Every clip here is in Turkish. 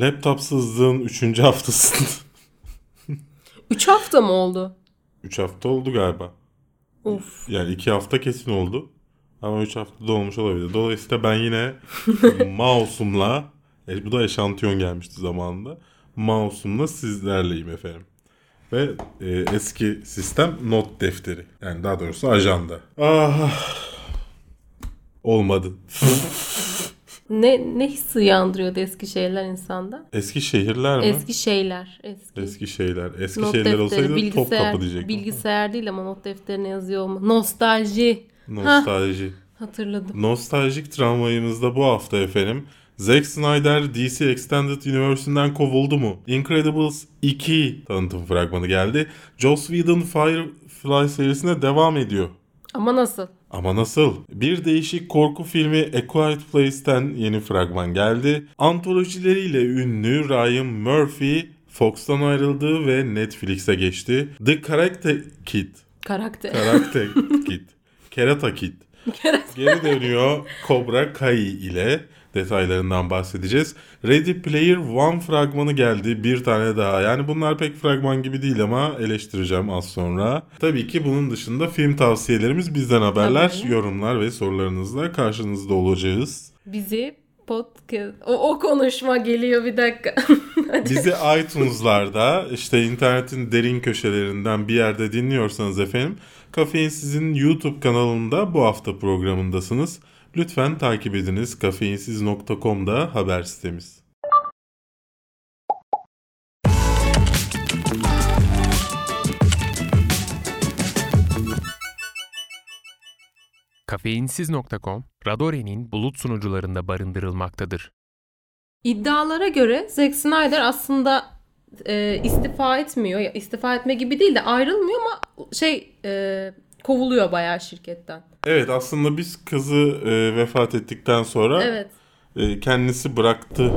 Laptopsızlığın 3. haftasında. 3 hafta mı oldu? 3 hafta oldu galiba. Of. Yani 2 hafta kesin oldu. Ama 3 hafta da olmuş olabilir. Dolayısıyla ben yine mouse'umla e, bu da eşantiyon gelmişti zamanında. Mouse'umla sizlerleyim efendim. Ve e, eski sistem not defteri. Yani daha doğrusu ajanda. Ah. Olmadı. Ne ne hissi uyandırıyordu eski şeyler insanda? Eski şehirler mi? Eski şeyler. Eski. Eski şeyler. Eski not şeyler defteri, olsaydı bilgisayar, Topkapı diyecektim. Bilgisayar değil ama not defterine yazıyor olma. Nostalji. Nostalji. Hatırladım. Nostaljik tramvayımızda bu hafta efendim. Zack Snyder DC Extended Universe'ünden kovuldu mu? Incredibles 2 tanıtım fragmanı geldi. Joss Whedon Firefly serisine devam ediyor. Ama nasıl? Ama nasıl? Bir değişik korku filmi A Quiet Place'ten yeni fragman geldi. Antolojileriyle ünlü Ryan Murphy Fox'tan ayrıldı ve Netflix'e geçti. The Character Kid. Karakter. Karakter Kid. Kerata Kid. Geri dönüyor Cobra Kai ile detaylarından bahsedeceğiz. Ready Player One fragmanı geldi. Bir tane daha. Yani bunlar pek fragman gibi değil ama eleştireceğim az sonra. Tabii ki bunun dışında film tavsiyelerimiz bizden haberler, Tabii. yorumlar ve sorularınızla karşınızda olacağız. Bizi podcast... O, o konuşma geliyor bir dakika. Bizi iTunes'larda işte internetin derin köşelerinden bir yerde dinliyorsanız efendim Kafein sizin YouTube kanalında bu hafta programındasınız. Lütfen takip ediniz kafeinsiz.com'da haber sitemiz. Kafeinsiz.com, Radore'nin bulut sunucularında barındırılmaktadır. İddialara göre Zack Snyder aslında e, istifa etmiyor. İstifa etme gibi değil de ayrılmıyor ama şey e, kovuluyor bayağı şirketten. Evet aslında biz kızı e, vefat ettikten sonra Evet. e, kendisi bıraktı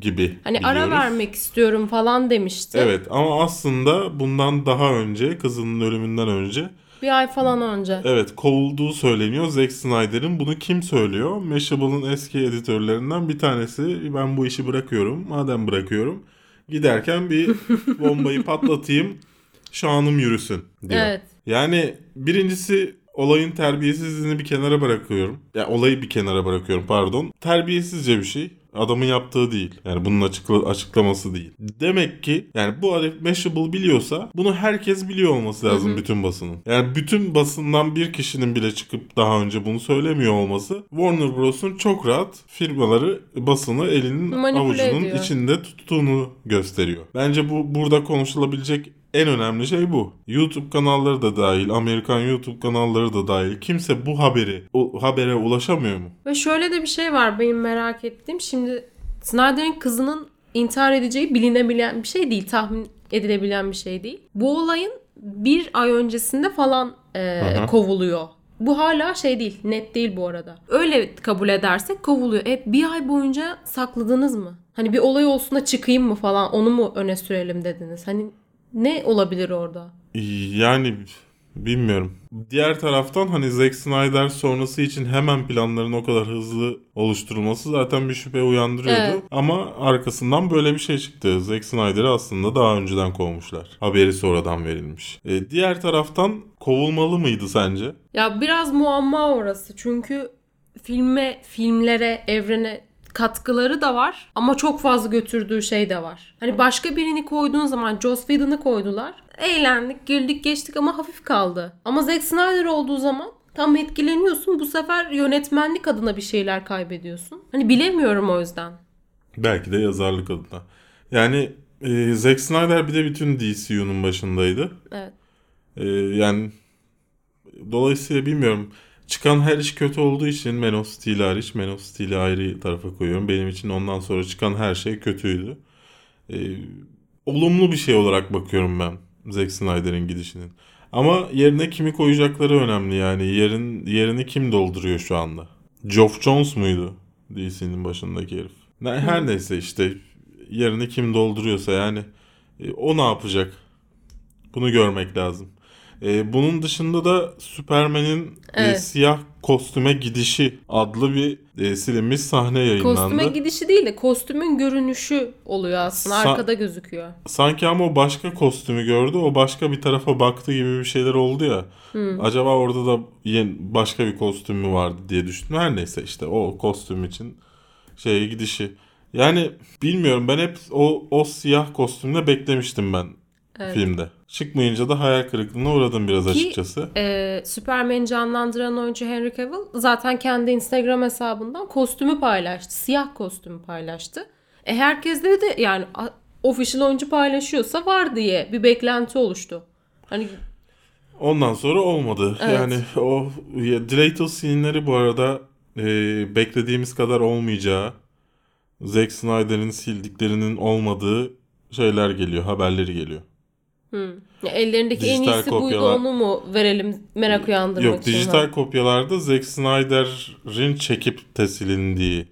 gibi Hani ara biliyoruz. vermek istiyorum falan demişti. Evet ama aslında bundan daha önce kızının ölümünden önce Bir ay falan önce. Evet kovulduğu söyleniyor. Zack Snyder'ın bunu kim söylüyor? Mashable'ın eski editörlerinden bir tanesi. Ben bu işi bırakıyorum. Madem bırakıyorum. Giderken bir bombayı patlatayım. Şanım yürüsün diyor. Evet. Yani birincisi olayın terbiyesizliğini bir kenara bırakıyorum. Ya olayı bir kenara bırakıyorum pardon. Terbiyesizce bir şey. Adamın yaptığı değil. Yani bunun açıkla, açıklaması değil. Demek ki yani bu Arif Mashable biliyorsa bunu herkes biliyor olması lazım bütün basının. Yani bütün basından bir kişinin bile çıkıp daha önce bunu söylemiyor olması Warner Bros'un çok rahat firmaları basını elinin Manipüle avucunun ediyor. içinde tuttuğunu gösteriyor. Bence bu burada konuşulabilecek en önemli şey bu. YouTube kanalları da dahil, Amerikan YouTube kanalları da dahil. Kimse bu haberi, o habere ulaşamıyor mu? Ve şöyle de bir şey var benim merak ettiğim. Şimdi Snyder'in kızının intihar edeceği bilinebilen bir şey değil. Tahmin edilebilen bir şey değil. Bu olayın bir ay öncesinde falan e, kovuluyor. Bu hala şey değil. Net değil bu arada. Öyle kabul edersek kovuluyor. E bir ay boyunca sakladınız mı? Hani bir olay olsun da çıkayım mı falan onu mu öne sürelim dediniz? Hani ne olabilir orada? Yani bilmiyorum. Diğer taraftan hani Zack Snyder sonrası için hemen planların o kadar hızlı oluşturulması zaten bir şüphe uyandırıyordu. Evet. Ama arkasından böyle bir şey çıktı. Zack Snyder'ı aslında daha önceden kovmuşlar. Haberi sonradan verilmiş. E, diğer taraftan kovulmalı mıydı sence? Ya biraz muamma orası. Çünkü filme, filmlere, evrene katkıları da var ama çok fazla götürdüğü şey de var. Hani başka birini koyduğun zaman Joss Whedon'ı koydular. Eğlendik, güldük, geçtik ama hafif kaldı. Ama Zack Snyder olduğu zaman tam etkileniyorsun. Bu sefer yönetmenlik adına bir şeyler kaybediyorsun. Hani bilemiyorum o yüzden. Belki de yazarlık adına. Yani e, Zack Snyder bir de bütün DCU'nun başındaydı. Evet. E, yani dolayısıyla bilmiyorum. Çıkan her iş kötü olduğu için Man of Steel hariç, Man of Steel'i ayrı tarafa koyuyorum. Benim için ondan sonra çıkan her şey kötüydü. E, olumlu bir şey olarak bakıyorum ben Zack Snyder'in gidişinin. Ama yerine kimi koyacakları önemli yani. Yerin yerini kim dolduruyor şu anda? Geoff Jones muydu DC'nin başındaki herif? Her neyse işte yerini kim dolduruyorsa yani e, o ne yapacak? Bunu görmek lazım. E, bunun dışında da Superman'in e, Evet. siyah kostüme gidişi adlı bir e, silinmiş sahne yayınlandı. Kostüme gidişi değil de kostümün görünüşü oluyor aslında. Sa- Arkada gözüküyor. Sanki ama o başka kostümü gördü. O başka bir tarafa baktı gibi bir şeyler oldu ya. Acaba orada da yeni, başka bir kostüm mü vardı diye düşündüm. Her neyse işte o kostüm için şeye gidişi. Yani bilmiyorum ben hep o, o siyah kostümle beklemiştim ben Evet. filmde. Çıkmayınca da hayal kırıklığına uğradım biraz Ki- açıkçası. Ee, Superman'i canlandıran oyuncu Henry Cavill zaten kendi Instagram hesabından kostümü paylaştı. Siyah kostümü paylaştı. E herkes de de yani official oyuncu paylaşıyorsa var diye bir beklenti oluştu. Hani Ondan sonra olmadı. Evet. Yani o ya, deleted scene'leri bu arada e, beklediğimiz kadar olmayacağı, Zack Snyder'in sildiklerinin olmadığı şeyler geliyor, haberleri geliyor. Ya ellerindeki en Dijital iyisi buydu kopyalar- onu mu verelim merak uyandırmak Yok için. dijital kopyalarda Zack Snyder'in çekip de silindiği.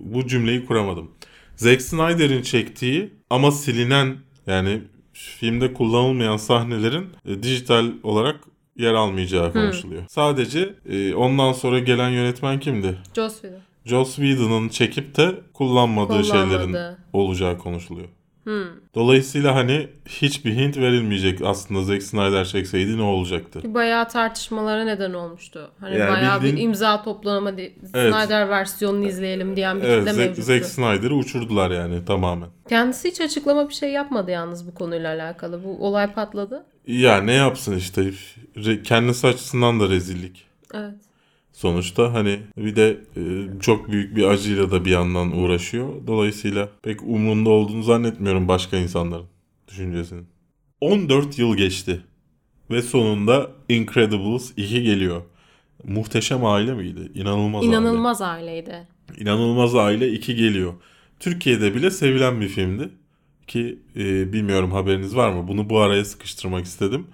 Bu cümleyi kuramadım. Zack Snyder'in çektiği ama silinen yani filmde kullanılmayan sahnelerin e, dijital olarak yer almayacağı konuşuluyor. Sadece e, ondan sonra gelen yönetmen kimdi? Joss Whedon. Joss Whedon'ın çekip de kullanmadığı şeylerin Kullanmadı. olacağı konuşuluyor. Hmm. Dolayısıyla hani hiçbir hint verilmeyecek aslında Zack Snyder çekseydi ne olacaktı? Bayağı tartışmalara neden olmuştu. Hani Yani bayağı bildiğin- bir imza toplanma hadi Evet. Snyder versiyonunu izleyelim diyen bir Evet, kitle Zack, mevcuttu. Zack Snyder'ı uçurdular yani tamamen. Kendisi hiç açıklama bir şey yapmadı yalnız bu konuyla alakalı. Bu olay patladı. Ya ne yapsın işte kendisi açısından da rezillik. Evet. Sonuçta hani bir de e, çok büyük bir acıyla da bir yandan uğraşıyor. Dolayısıyla pek umrunda olduğunu zannetmiyorum başka insanların düşüncesinin. 14 yıl geçti ve sonunda Incredibles 2 geliyor. Muhteşem aile miydi? İnanılmaz, aile. İnanılmaz aileydi. İnanılmaz Aile 2 geliyor. Türkiye'de bile sevilen bir filmdi. Ki e, bilmiyorum haberiniz var mı? Bunu bu araya sıkıştırmak istedim.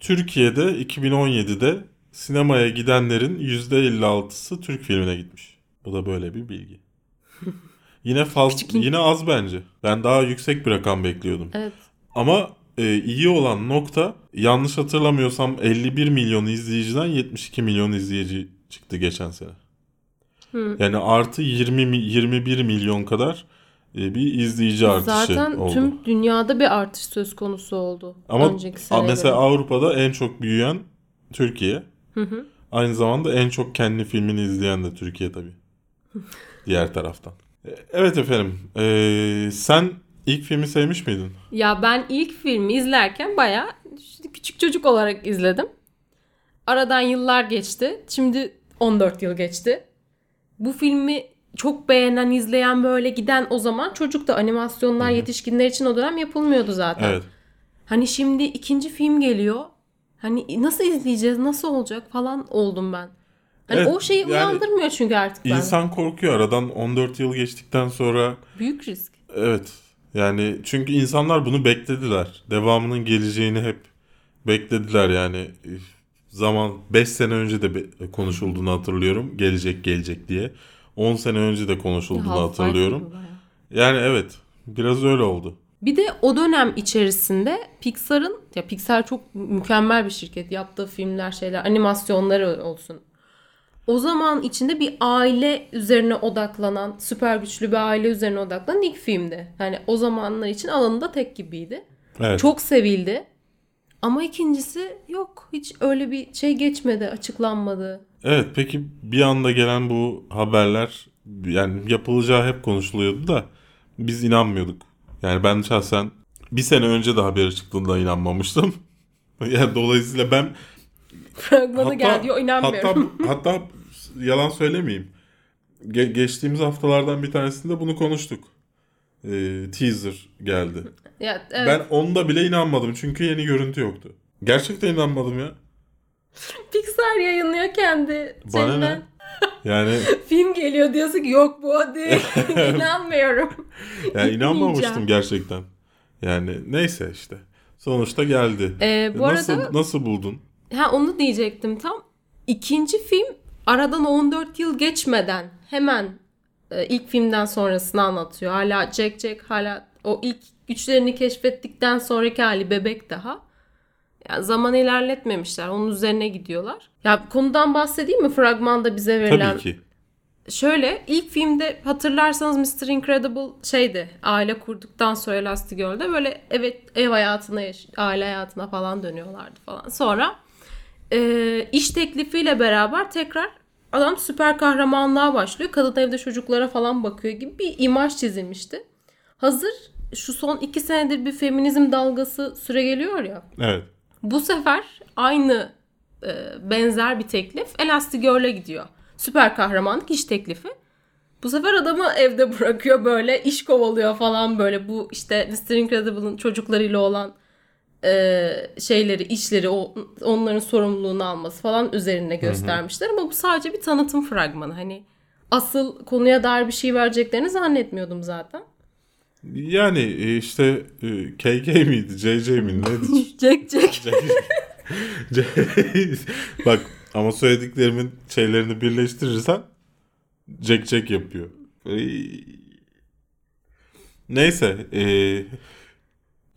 Türkiye'de 2017'de sinemaya gidenlerin %56'sı Türk filmine gitmiş. Bu da böyle bir bilgi. yine fazla yine az bence. Ben daha yüksek bir rakam bekliyordum. Evet. Ama e, iyi olan nokta yanlış hatırlamıyorsam 51 milyon izleyiciden 72 milyon izleyici çıktı geçen sene. Hı. Yani artı 20 mi- 21 milyon kadar e, bir izleyici artışı Zaten oldu. tüm dünyada bir artış söz konusu oldu. Ama mesela göre. Avrupa'da en çok büyüyen Türkiye. Hı hı. Aynı zamanda en çok kendi filmini izleyen de Türkiye tabii. Diğer taraftan. E, Evet efendim. e, sen ilk filmi sevmiş miydin? Ya ben ilk filmi izlerken işte küçük çocuk olarak izledim. Aradan yıllar geçti. Şimdi 14 yıl geçti. Bu filmi çok beğenen, izleyen böyle giden o zaman çocuk da animasyonlar yetişkinler için o dönem yapılmıyordu zaten. Evet. Hani şimdi ikinci film geliyor. Hani nasıl izleyeceğiz, nasıl olacak falan oldum ben. Hani Evet, o şeyi yani uyandırmıyor çünkü artık ben. İnsan korkuyor aradan 14 yıl geçtikten sonra Büyük risk. Evet. Yani çünkü insanlar bunu beklediler. Devamının geleceğini hep beklediler yani. Zaman 5 sene önce de konuşulduğunu hatırlıyorum. Gelecek gelecek diye. 10 sene önce de konuşulduğunu Half-Life hatırlıyorum. Yani evet. Biraz öyle oldu. Bir de o dönem içerisinde Pixar'ın ya Pixar çok mükemmel bir şirket. Yaptığı filmler, şeyler, animasyonları olsun. O zaman içinde bir aile üzerine odaklanan, süper güçlü bir aile üzerine odaklanan ilk filmdi. Yani o zamanlar için alanında tek gibiydi. Evet. Çok sevildi. Ama ikincisi yok. Hiç öyle bir şey geçmedi, açıklanmadı. Evet peki bir anda gelen bu haberler yani yapılacağı hep konuşuluyordu da biz inanmıyorduk. Yani ben şahsen bir sene önce de haberi çıktığında inanmamıştım. yani dolayısıyla ben Fragmanı geldi. Diyor, inanmıyorum. Hatta, hatta yalan söylemeyeyim. Ge- geçtiğimiz haftalardan bir tanesinde bunu konuştuk. Ee, teaser geldi. ya, evet. Ben onda bile inanmadım çünkü yeni görüntü yoktu. Gerçekten inanmadım ya. Pixar yayınlıyor kendi Bana ne? Yani Film geliyor diyorsun ki yok bu o değil. İnanmıyorum. yani inanmamıştım gerçekten. Yani neyse işte. Sonuçta geldi. Ee, bu nasıl arada nasıl buldun? ha, onu diyecektim tam. İkinci film aradan 14 yıl geçmeden hemen e, ilk filmden sonrasını anlatıyor. Hala Jack Jack hala o ilk güçlerini keşfettikten sonraki hali bebek daha. Yani zaman ilerletmemişler. Onun üzerine gidiyorlar. Ya konudan bahsedeyim mi? Fragmanda bize verilen Tabii ki. Şöyle ilk filmde hatırlarsanız Mr. Incredible şeydi. Aile kurduktan sonra Elastigirl'de böyle evet ev hayatına, aile hayatına falan dönüyorlardı falan. Sonra e, iş teklifiyle beraber tekrar adam süper kahramanlığa başlıyor. Kadın evde çocuklara falan bakıyor gibi bir imaj çizilmişti. Hazır şu son iki senedir bir feminizm dalgası süre geliyor ya. Evet. Bu sefer aynı e, benzer bir teklif Elastigirl'e gidiyor. Süper kahramanlık iş teklifi. Bu sefer adamı evde bırakıyor böyle iş kovalıyor falan böyle bu işte Mr. Incredible'ın çocuklarıyla olan e, şeyleri, işleri, o, onların sorumluluğunu alması falan üzerine göstermişler. Ama bu sadece bir tanıtım fragmanı. Hani asıl konuya dair bir şey vereceklerini zannetmiyordum zaten. Yani e, işte e, KK miydi? JJ miydi? Neydi? Jack Jack. Bak ama söylediklerimin şeylerini birleştirirsen Jack Jack yapıyor. Ey. Neyse. e,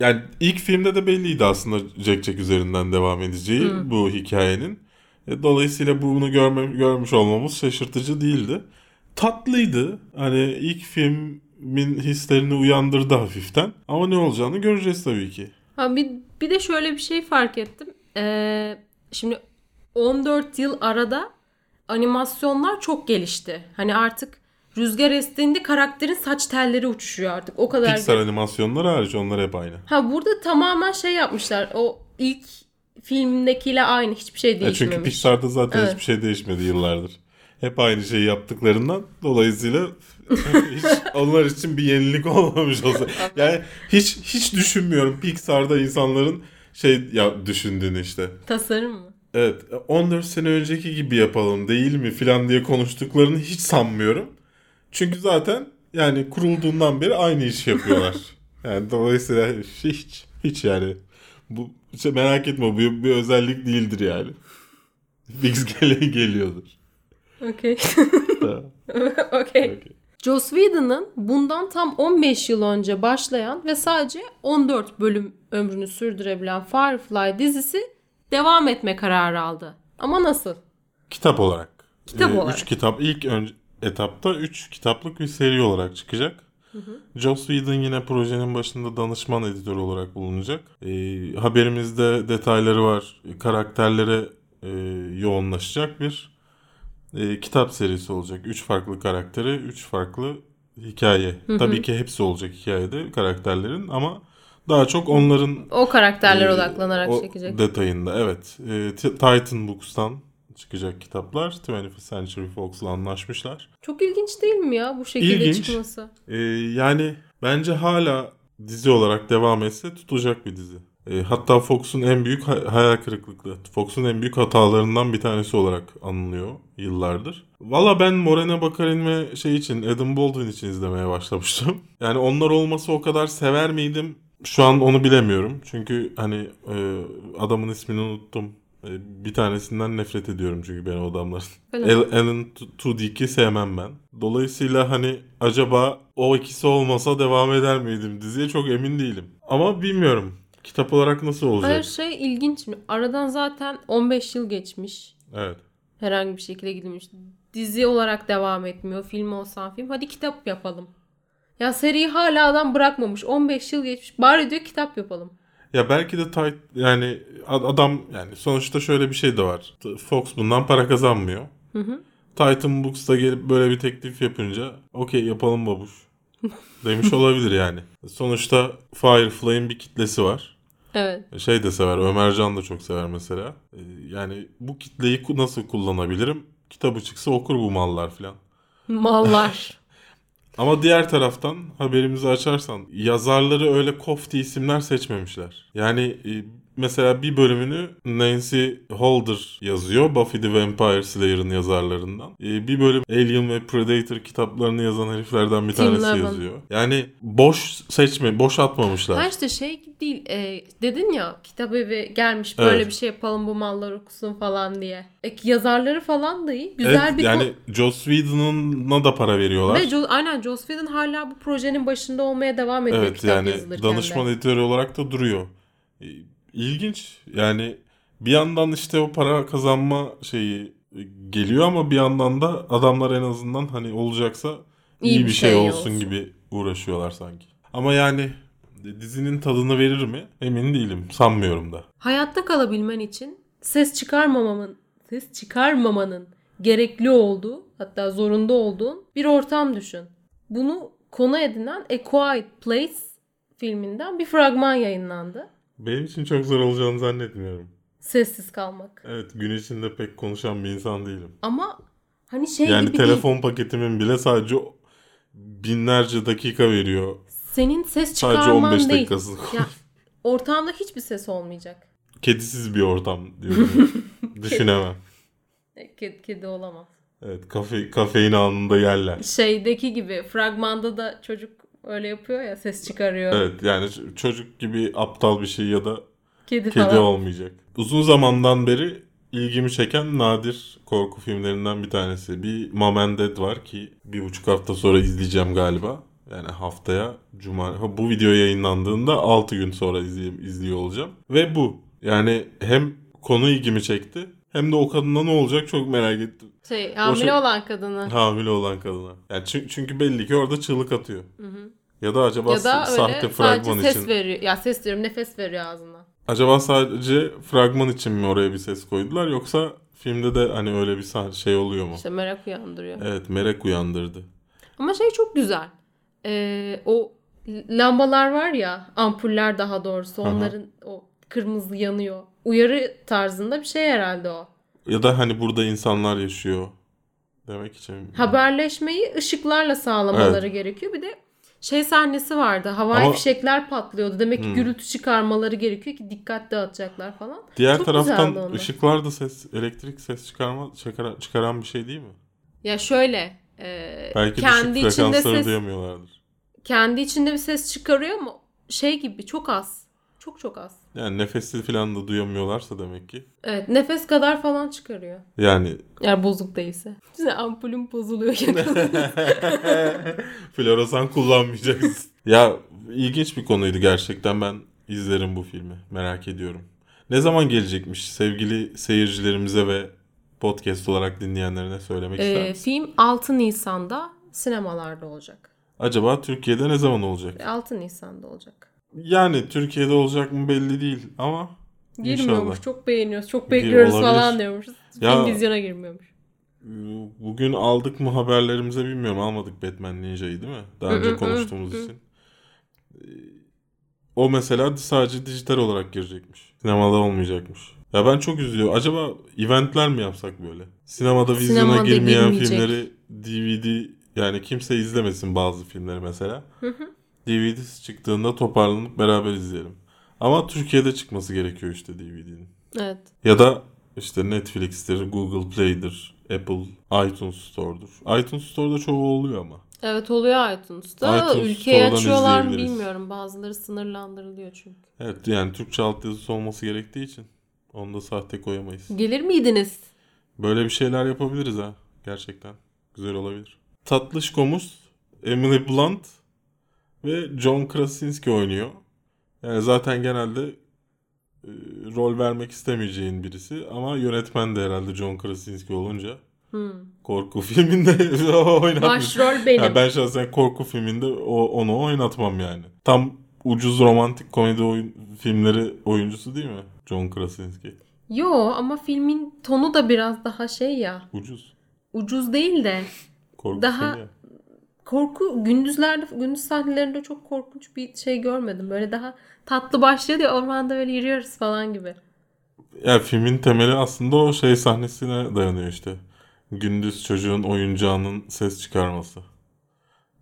yani ilk filmde de belliydi aslında Jack Jack üzerinden devam edeceği bu hikayenin. E, dolayısıyla bunu görme, görmüş olmamız şaşırtıcı değildi. Tatlıydı. Hani ilk filmin hislerini uyandırdı hafiften. Ama ne olacağını göreceğiz tabii ki. Ha bir, bir de şöyle bir şey fark ettim. Ee, şimdi 14 yıl arada animasyonlar çok gelişti. Hani artık rüzgar estiğinde karakterin saç telleri uçuşuyor artık. O kadar. Pixar animasyonları hariç onlar hep aynı. Ha burada tamamen şey yapmışlar. O ilk filmdekiyle aynı. Hiçbir şey Ya değişmemiş. çünkü Pixar'da zaten Evet. hiçbir şey değişmedi yıllardır. Hep aynı şeyi yaptıklarından dolayısıyla hiç onlar için bir yenilik olmamış olsa. Yani hiç hiç düşünmüyorum Pixar'da insanların şey ya düşündüğünü işte. Tasarım mı? Evet 14 sene önceki gibi yapalım değil mi filan diye konuştuklarını hiç sanmıyorum. Çünkü zaten yani kurulduğundan beri aynı işi yapıyorlar. yani dolayısıyla hiç hiç yani bu işte merak etme bu bir, özellik değildir yani. Fix geliyordur. Okey. Okey. okey. Joss Whedon'ın bundan tam 15 yıl önce başlayan ve sadece 14 bölüm ömrünü sürdürebilen Firefly dizisi devam etme kararı aldı. Ama nasıl? Kitap olarak. Kitap Ee, olarak. Üç kitap ilk önce etapta 3 kitaplık bir seri olarak çıkacak. Joss Whedon yine projenin başında danışman editör olarak bulunacak. Ee, haberimizde detayları var. Karakterlere e, yoğunlaşacak bir e, kitap serisi olacak. 3 farklı karakteri, 3 farklı hikaye. Tabii ki hepsi olacak hikayede karakterlerin ama daha çok onların O karakterlere ee, odaklanarak o çekecek. Detayında evet. T- Titan Books'tan çıkacak kitaplar. 21st Century Fox'la anlaşmışlar. Çok ilginç değil mi ya bu şekilde İlginç. çıkması? Ee, yani bence hala dizi olarak devam etse tutacak bir dizi. Ee, hatta Fox'un en büyük ha- hayal kırıklıkları, Fox'un en büyük hatalarından bir tanesi olarak anılıyor yıllardır. Valla ben Morena Baccarin ve şey için Adam Baldwin için izlemeye başlamıştım. Yani onlar olması o kadar sever miydim? Şu an onu bilemiyorum. Çünkü hani e, adamın ismini unuttum. E, bir tanesinden nefret ediyorum çünkü ben o adamların. Alan Tudyk'i sevmem ben. Dolayısıyla hani acaba o ikisi olmasa devam eder miydim diziye çok emin değilim. Ama bilmiyorum. Kitap olarak nasıl olacak? Hayır şey ilginç mi? Aradan zaten 15 yıl geçmiş. Evet. Herhangi bir şekilde gidilmiş. Dizi olarak devam etmiyor. Film olsan film. Hadi kitap yapalım. Ya seriyi hala adam bırakmamış. 15 yıl geçmiş. Bari diyor kitap yapalım. Ya belki de tight yani ad- adam yani sonuçta şöyle bir şey de var. Fox bundan para kazanmıyor. Hı hı. Titan Books'ta gelip böyle bir teklif yapınca okey yapalım babuş demiş olabilir yani. Sonuçta Firefly'in bir kitlesi var. Evet. Şey de sever, Ömercan da çok sever mesela. Ee, Yani bu kitleyi nasıl kullanabilirim? Kitabı çıksa okur bu mallar falan. Mallar. Ama diğer taraftan haberimizi açarsan yazarları öyle kofti isimler seçmemişler. Yani e, mesela bir bölümünü Nancy Holder yazıyor. Buffy the Vampire Slayer'ın yazarlarından. E, Bir bölüm Alien ve Predator kitaplarını yazan heriflerden bir Tim tanesi Levin. yazıyor. Yani boş seçme, boş atmamışlar. ha işte şey değil. E, dedin ya kitap evi gelmiş böyle Evet. bir şey yapalım bu mallar okusun falan diye. E, yazarları falan da iyi. Güzel Evet, bir yani ko- Joss Whedon'a da para veriyorlar. Ve Jo- aynen Joss Whedon hala bu projenin başında olmaya devam ediyor Evet kitap yani yazılırken de. danışman editörü olarak da duruyor. İlginç. Yani bir yandan işte o para kazanma şeyi geliyor ama bir yandan da adamlar en azından hani olacaksa iyi, bir şey, olsun, olsun. gibi uğraşıyorlar sanki. Ama yani dizinin tadını verir mi? Emin değilim. Sanmıyorum da. Hayatta kalabilmen için ses çıkarmamamın, ses çıkarmamanın gerekli olduğu, hatta zorunda olduğun bir ortam düşün. Bunu konu edinen A Quiet Place filminden bir fragman yayınlandı. Benim için çok zor olacağını zannetmiyorum. Sessiz kalmak. Evet gün içinde pek konuşan bir insan değilim. Ama hani şey Yani gibi değil. telefon paketimin bile sadece binlerce dakika veriyor. Senin ses Sadece çıkarman 15 değil. dakikası. Ya, ortamda hiçbir ses olmayacak. Kedisiz bir ortam diyorum. Düşünemem. E, Kedi, kedi olamaz. Evet kafe, kafein anında yerler. Şeydeki gibi fragmanda da çocuk öyle yapıyor ya ses çıkarıyor. Evet yani çocuk gibi aptal bir şey ya da Kedi, kedi falan. olmayacak. Uzun zamandan beri ilgimi çeken nadir korku filmlerinden bir tanesi. Bir Mom and Dad var ki bir buçuk hafta sonra izleyeceğim galiba. Yani haftaya cuma bu video yayınlandığında 6 gün sonra izley- izliyor olacağım. Ve bu. Yani hem konu ilgimi çekti hem de o kadına ne olacak çok merak ettim. Şey hamile şey- olan kadını. Hamile olan kadına. Yani çünkü, belli ki orada çığlık atıyor. Ya da acaba ya da sa- sahte fragman sadece için. ses veriyor. Ya ses diyorum nefes veriyor ağzından. Acaba sadece fragman için mi oraya bir ses koydular yoksa filmde de hani öyle bir şey oluyor mu? İşte merak uyandırıyor. Evet merak uyandırdı. Ama şey çok güzel. Ee, o lambalar var ya ampuller daha doğrusu Aha. onların o kırmızı yanıyor. Uyarı tarzında bir şey herhalde o. Ya da hani burada insanlar yaşıyor demek için. Haberleşmeyi ışıklarla sağlamaları gerekiyor. Bir de şey sahnesi vardı. Havai Ama- fişekler patlıyordu. Demek ki Hmm. gürültü çıkarmaları gerekiyor ki dikkat dağıtacaklar falan. Diğer Çok taraftan ışıklar da ses, elektrik ses çıkarma çıkara- çıkaran bir şey değil mi? Ya şöyle e, Belki kendi içinde ses duyamıyorlardır. kendi içinde bir ses çıkarıyor ama şey gibi çok az. Çok çok az. Yani nefesi falan da duyamıyorlarsa demek ki. Evet nefes kadar falan çıkarıyor. Yani Eğer bozuk değilse. Size ampulüm bozuluyor. floresan kullanmayacaksın. ya ilginç bir konuydu gerçekten. Ben izlerim bu filmi. Merak ediyorum. Ne zaman gelecekmiş sevgili seyircilerimize ve podcast olarak dinleyenlerine söylemek ister Ee, misin? film 6 Nisan'da sinemalarda olacak. Acaba Türkiye'de ne zaman olacak? 6 Nisan'da olacak. Yani Türkiye'de olacak mı belli değil ama Girmiyormuş. inşallah. Çok beğeniyoruz. Çok bekliyoruz olabilir. falan diyormuşuz. Ya- vizyona girmiyormuş. Bugün aldık mı haberlerimize bilmiyorum. Almadık Batman Ninja'yı değil mi? Daha önce Hı hı, konuştuğumuz hı. için. Ee, O mesela sadece dijital olarak girecekmiş. Sinemada olmayacakmış. Ya ben çok üzülüyorum. Acaba eventler mi yapsak böyle? Sinemada vizyona Sinemada girmeyen girmeyecek. filmleri DVD yani kimse izlemesin bazı filmleri mesela. DVD'si çıktığında toparlanıp beraber izleyelim. Ama Türkiye'de çıkması gerekiyor işte DVD'nin. Evet. Ya da işte Netflix'tir, Google Play'dir, Apple, iTunes Store'dur. iTunes Store'da çoğu oluyor ama. Evet oluyor iTunes'ta. iTunes Ülkeye açıyorlar mı bilmiyorum. Bazıları sınırlandırılıyor çünkü. Evet yani Türkçe altyazısı olması gerektiği için onu da sahte koyamayız. Gelir miydiniz? Böyle bir şeyler yapabiliriz ha. Gerçekten. Güzel olabilir. Tatlışkomuz Emily Blunt ve John Krasinski oynuyor. Yani zaten genelde e, rol vermek istemeyeceğin birisi ama yönetmen de herhalde John Krasinski olunca Hmm. korku filminde oynatmış. Başrol benim. Ya ben şahsen korku filminde o, onu oynatmam yani. Tam ucuz romantik komedi oyun, filmleri oyuncusu değil mi? John Krasinski. Yo ama filmin tonu da biraz daha şey ya. Ucuz. Ucuz değil de Korku Daha- filmi. Korku gündüzlerde gündüz sahnelerinde çok korkunç bir şey görmedim. Böyle daha tatlı başlıyor ya ormanda böyle yürüyoruz falan gibi. Ya filmin temeli aslında o şey sahnesine dayanıyor işte. Gündüz çocuğun oyuncağının ses çıkarması.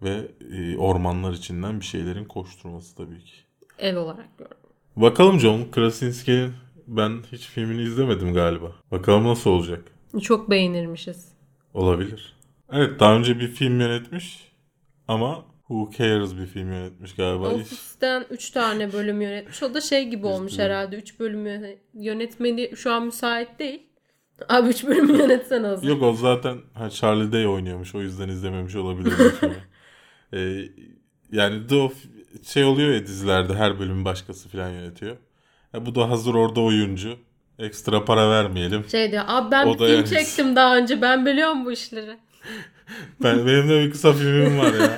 Ve e, ormanlar içinden bir şeylerin koşturması tabii ki. Ev olarak gördüm. Bakalım John Krasinski ben hiç filmini izlemedim galiba. Bakalım nasıl olacak. Çok beğenirmişiz. Olabilir. Evet daha önce bir film yönetmiş ama Who Cares bir film yönetmiş galiba. Ofisten 3 tane bölüm yönetmiş. O da şey gibi olmuş herhalde. 3 bölüm yöne- yönetmeni şu an müsait değil. Abi 3 bölüm yönetsen hazır. Yok o zaten ha, Charlie Day oynuyormuş o yüzden izlememiş olabilir. bu filmi. Ee, yani The şey oluyor ya dizilerde her bölüm başkası falan yönetiyor. E, bu da hazır orada oyuncu. Ekstra para vermeyelim. Şey diyor abi ben O film yani- çektim daha önce ben biliyorum bu işleri. Ben, benim de bir kısa filmim var ya.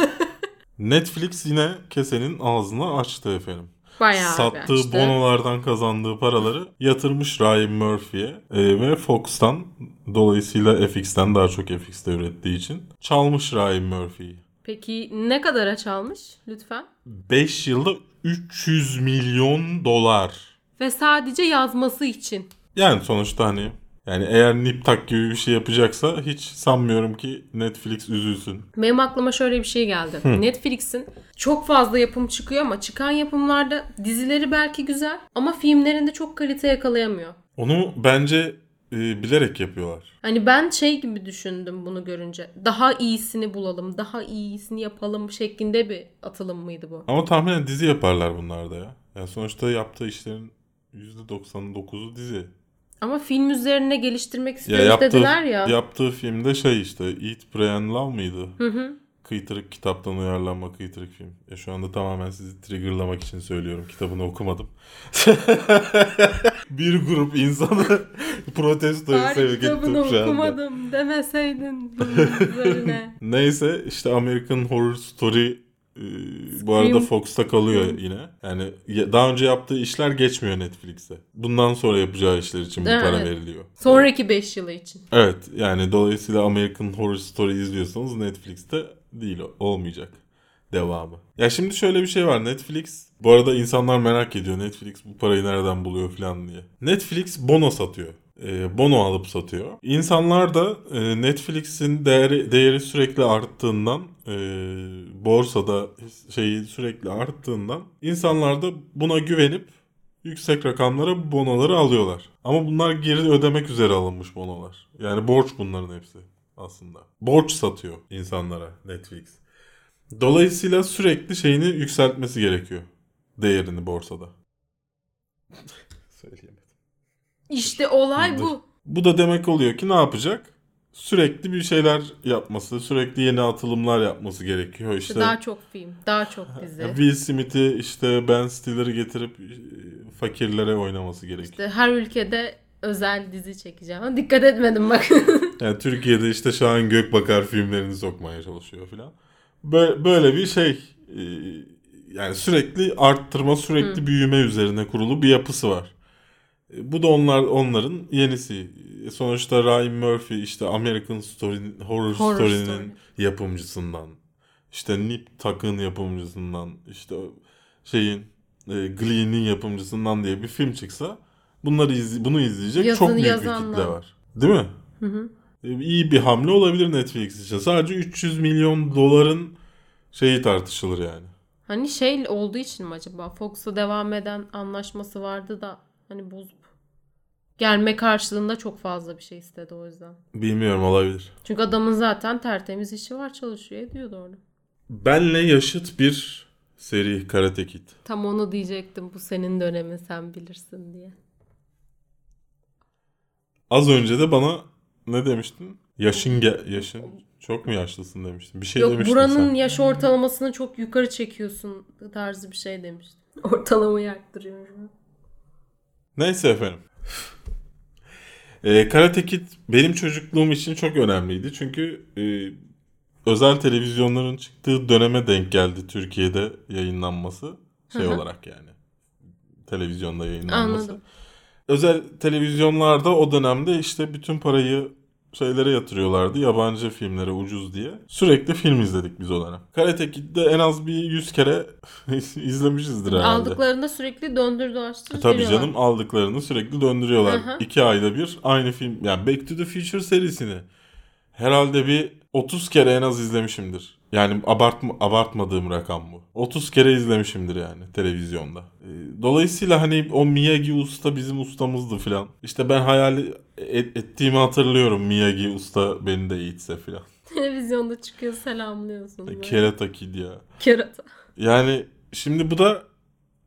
Netflix yine kesenin ağzını açtı efendim. Bayağı Sattığı açtı. bonolardan kazandığı paraları yatırmış Ryan Murphy'ye e, ve Fox'tan dolayısıyla FX'ten daha çok FX'te ürettiği için çalmış Ryan Murphy'yi. Peki ne kadara çalmış lütfen? 5 yılda 300 milyon dolar. Ve sadece yazması için. Yani sonuçta hani yani eğer Nip Tak gibi bir şey yapacaksa hiç sanmıyorum ki Netflix üzülsün. Benim aklıma şöyle bir şey geldi. Netflix'in çok fazla yapım çıkıyor ama çıkan yapımlarda dizileri belki güzel ama filmlerinde çok kalite yakalayamıyor. Onu bence e, bilerek yapıyorlar. Hani ben şey gibi düşündüm bunu görünce. Daha iyisini bulalım, daha iyisini yapalım şeklinde bir atılım mıydı bu? Ama tahminen dizi yaparlar bunlar da ya. Yani sonuçta yaptığı işlerin %99'u dizi. Ama film üzerine geliştirmek Ya istiyoruz yaptığı, dediler ya. yaptığı filmde şey işte Eat, Pray and Love mıydı? Hı hı. Kıytırık kitaptan uyarlanma kıytırık film. Ya şu anda tamamen sizi triggerlamak için söylüyorum. Kitabını okumadım. bir grup insanı protestoya sevk ettim şu anda. okumadım demeseydin bunun üzerine. Neyse işte American Horror Story e, bu arada Scream. Fox'ta kalıyor yine. Yani ya- daha önce yaptığı işler geçmiyor Netflix'e. Bundan sonra yapacağı işler için bu Evet. para veriliyor. Sonraki 5 yılı için. Evet yani dolayısıyla American Horror Story izliyorsanız Netflix'te değil olmayacak devamı. Ya şimdi şöyle bir şey var Netflix bu arada insanlar merak ediyor Netflix bu parayı nereden buluyor falan diye. Netflix bono satıyor. E, bono alıp satıyor. İnsanlar da e, Netflix'in değeri, değeri sürekli arttığından e, borsada şeyi sürekli arttığından insanlar da buna güvenip yüksek rakamlara bonoları alıyorlar. Ama bunlar geri ödemek üzere alınmış bonolar. Yani borç bunların hepsi aslında. Borç satıyor insanlara Netflix. Dolayısıyla sürekli şeyini yükseltmesi gerekiyor. Değerini borsada. İşte olay bu. Bu da demek oluyor ki ne yapacak? Sürekli bir şeyler yapması, sürekli yeni atılımlar yapması gerekiyor. İşte Daha çok film, daha çok dizi. Will Smith'i işte Ben Stiller'ı getirip e, fakirlere oynaması gerekiyor. İşte her ülkede özel dizi çekeceğim. Ama Dikkat etmedim bak. Yani Türkiye'de işte Şahan Gökbakar filmlerini sokmaya çalışıyor filan. Böyle, böyle bir şey e, yani sürekli arttırma, sürekli büyüme üzerine kurulu bir yapısı var. E, Bu da onlar onların yenisi. E, Sonuçta Ryan Murphy işte American Story Horror, Horror Story'nin Story. yapımcısından. işte Nip Tuck'ın yapımcısından. işte şeyin e, Glee'nin yapımcısından diye bir film çıksa bunları izle- bunu izleyecek Yazını çok büyük bir yazanlar. kitle var. Değil mi? Hı hı. E, iyi bir hamle olabilir Netflix için. Sadece 300 milyon doların şeyi tartışılır yani. Hani şey olduğu için mi acaba? Fox'a devam eden anlaşması vardı da hani bozup gelme karşılığında çok fazla bir şey istedi o yüzden. Bilmiyorum olabilir. Çünkü adamın zaten tertemiz işi var çalışıyor ediyordu orada. Benle yaşıt bir seri Karate Kid. Tam onu diyecektim bu senin dönemin sen bilirsin diye. Az önce de bana ne demiştin? Yaşın ge- yaşın çok mu yaşlısın demiştin. Bir şey Yok demiştin buranın sen. yaş ortalamasını çok yukarı çekiyorsun tarzı bir şey demiştim. Ortalamayı arttırıyorum. Neyse efendim. Ee, Karate Kid benim çocukluğum için çok önemliydi. Çünkü e, özel televizyonların çıktığı döneme denk geldi Türkiye'de yayınlanması. Şey Hı hı. olarak yani. Televizyonda yayınlanması. Anladım. Özel televizyonlarda o dönemde işte bütün parayı şeylere yatırıyorlardı. Yabancı filmlere ucuz diye. Sürekli film izledik biz o dönem. Karate Kid'de en az bir 100 kere izlemişizdir herhalde. Aldıklarında sürekli döndür dolaştır E, Tabii canım aldıklarını sürekli döndürüyorlar. Hı. İki ayda bir aynı film. Yani Back to the Future serisini herhalde bir 30 kere en az izlemişimdir. Yani abartma, abartmadığım rakam bu. 30 kere izlemişimdir yani televizyonda. E, Dolayısıyla hani o Miyagi usta bizim ustamızdı filan. İşte ben hayal et- ettiğimi hatırlıyorum Miyagi usta beni de eğitse filan. Televizyonda çıkıyor selamlıyorsun. Kerata Kid ya. Kerata. Yani şimdi bu da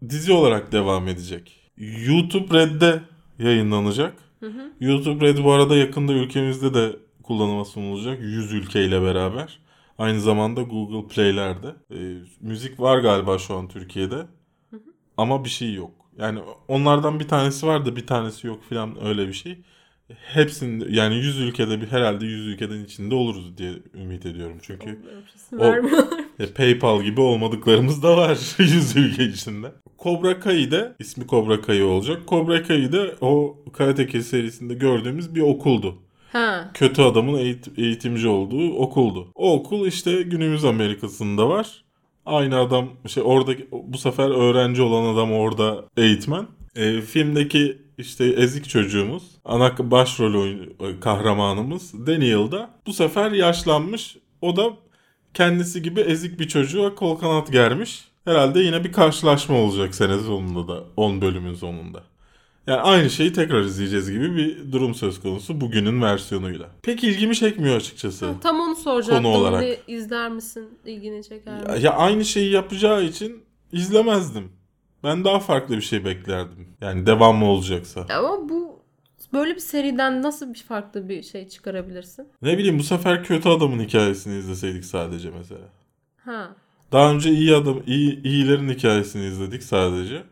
dizi olarak devam edecek. YouTube Red'de yayınlanacak. Hı hı. YouTube Red bu arada yakında ülkemizde de kullanıma sunulacak. 100 ülkeyle beraber. Aynı zamanda Google Play'lerde. Ee, müzik var galiba şu an Türkiye'de. Ama bir şey yok. Yani onlardan bir tanesi var da bir tanesi yok falan öyle bir şey. Hepsinde yani 100 ülkede bir herhalde 100 ülkeden içinde oluruz diye ümit ediyorum. Çünkü o- Vermiyorlar. e, PayPal gibi olmadıklarımız da var 100 ülke içinde. Cobra Kai de ismi Cobra Kai olacak. Cobra Kai de o Karate Kid serisinde gördüğümüz bir okuldu. Ha. Kötü adamın eğit- eğitimci olduğu okuldu. O okul işte günümüz Amerika'sında var. Aynı adam şey orada bu sefer öğrenci olan adam orada eğitmen. E, filmdeki işte ezik çocuğumuz, ana başrol oyun, kahramanımız Daniel da bu sefer yaşlanmış. O da kendisi gibi ezik bir çocuğa kol kanat germiş. Herhalde yine bir karşılaşma olacak sene sonunda da 10 bölümün sonunda. Yani aynı şeyi tekrar izleyeceğiz gibi bir durum söz konusu bugünün versiyonuyla. Pek ilgimi çekmiyor açıkçası. Ha, Tam onu soracaktım. Konu olarak. Hani izler misin? İlgini çeker mi? Ya, ya aynı şeyi yapacağı için izlemezdim. Ben daha farklı bir şey beklerdim. Yani devamı olacaksa. Ama bu böyle bir seriden nasıl bir farklı bir şey çıkarabilirsin? Ne bileyim bu sefer kötü adamın hikayesini izleseydik sadece mesela. Ha. Daha önce iyi adam iyi iyilerin hikayesini izledik sadece.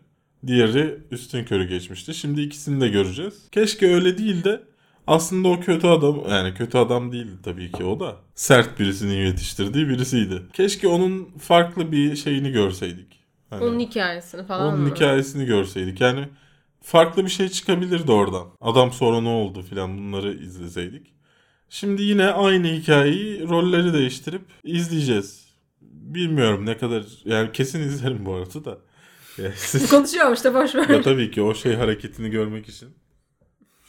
Diğeri üstün körü geçmişti. Şimdi ikisini de göreceğiz. Keşke öyle değil de aslında o kötü adam yani kötü adam değildi tabii ki o da. Sert birisinin yetiştirdiği birisiydi. Keşke onun farklı bir şeyini görseydik. Hani Onun hikayesini falan onun mı? hikayesini görseydik. Yani farklı bir şey çıkabilirdi oradan. Adam sonra ne oldu filan bunları izleseydik. Şimdi yine aynı hikayeyi rolleri değiştirip izleyeceğiz. Bilmiyorum ne kadar yani kesin izlerim bu arada da. Siz- Konuşuyorum işte boş ver. ya tabii ki o şey hareketini görmek için.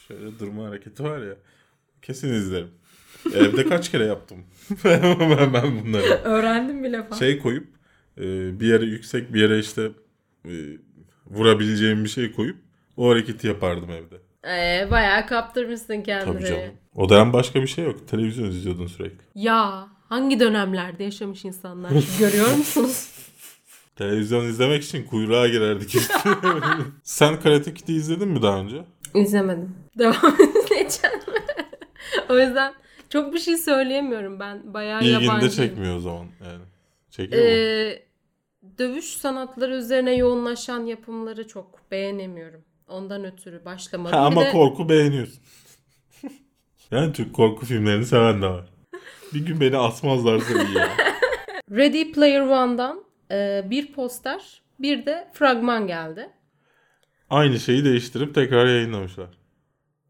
Şöyle durma hareketi var ya. Kesin izlerim. Evde kaç kere yaptım. ben, ben bunları. Öğrendim bile falan. Şey koyup e, bir yere yüksek bir yere işte e, vurabileceğim bir şey koyup o hareketi yapardım evde. Ee, bayağı kaptırmışsın kendini. Tabii canım. O dönem başka bir şey yok. Televizyon izliyordun sürekli. Ya hangi dönemlerde yaşamış insanlar görüyor musunuz? Televizyon izlemek için kuyruğa girerdik. Sen Karate Kid'i izledin mi daha önce? İzlemedim. Devam edeceğim. o yüzden çok bir şey söyleyemiyorum ben. Bayağı İlgini de yabancıyım. çekmiyor o zaman yani. Çekiyor mu? Ee, dövüş sanatları üzerine yoğunlaşan yapımları çok beğenemiyorum. Ondan ötürü başlamadım. Ha, ama de korku beğeniyorsun. yani Türk korku filmlerini seven de var. Bir gün beni asmazlarsa iyi ya. Ready Player One'dan e, bir poster bir de fragman geldi. Aynı şeyi değiştirip tekrar yayınlamışlar.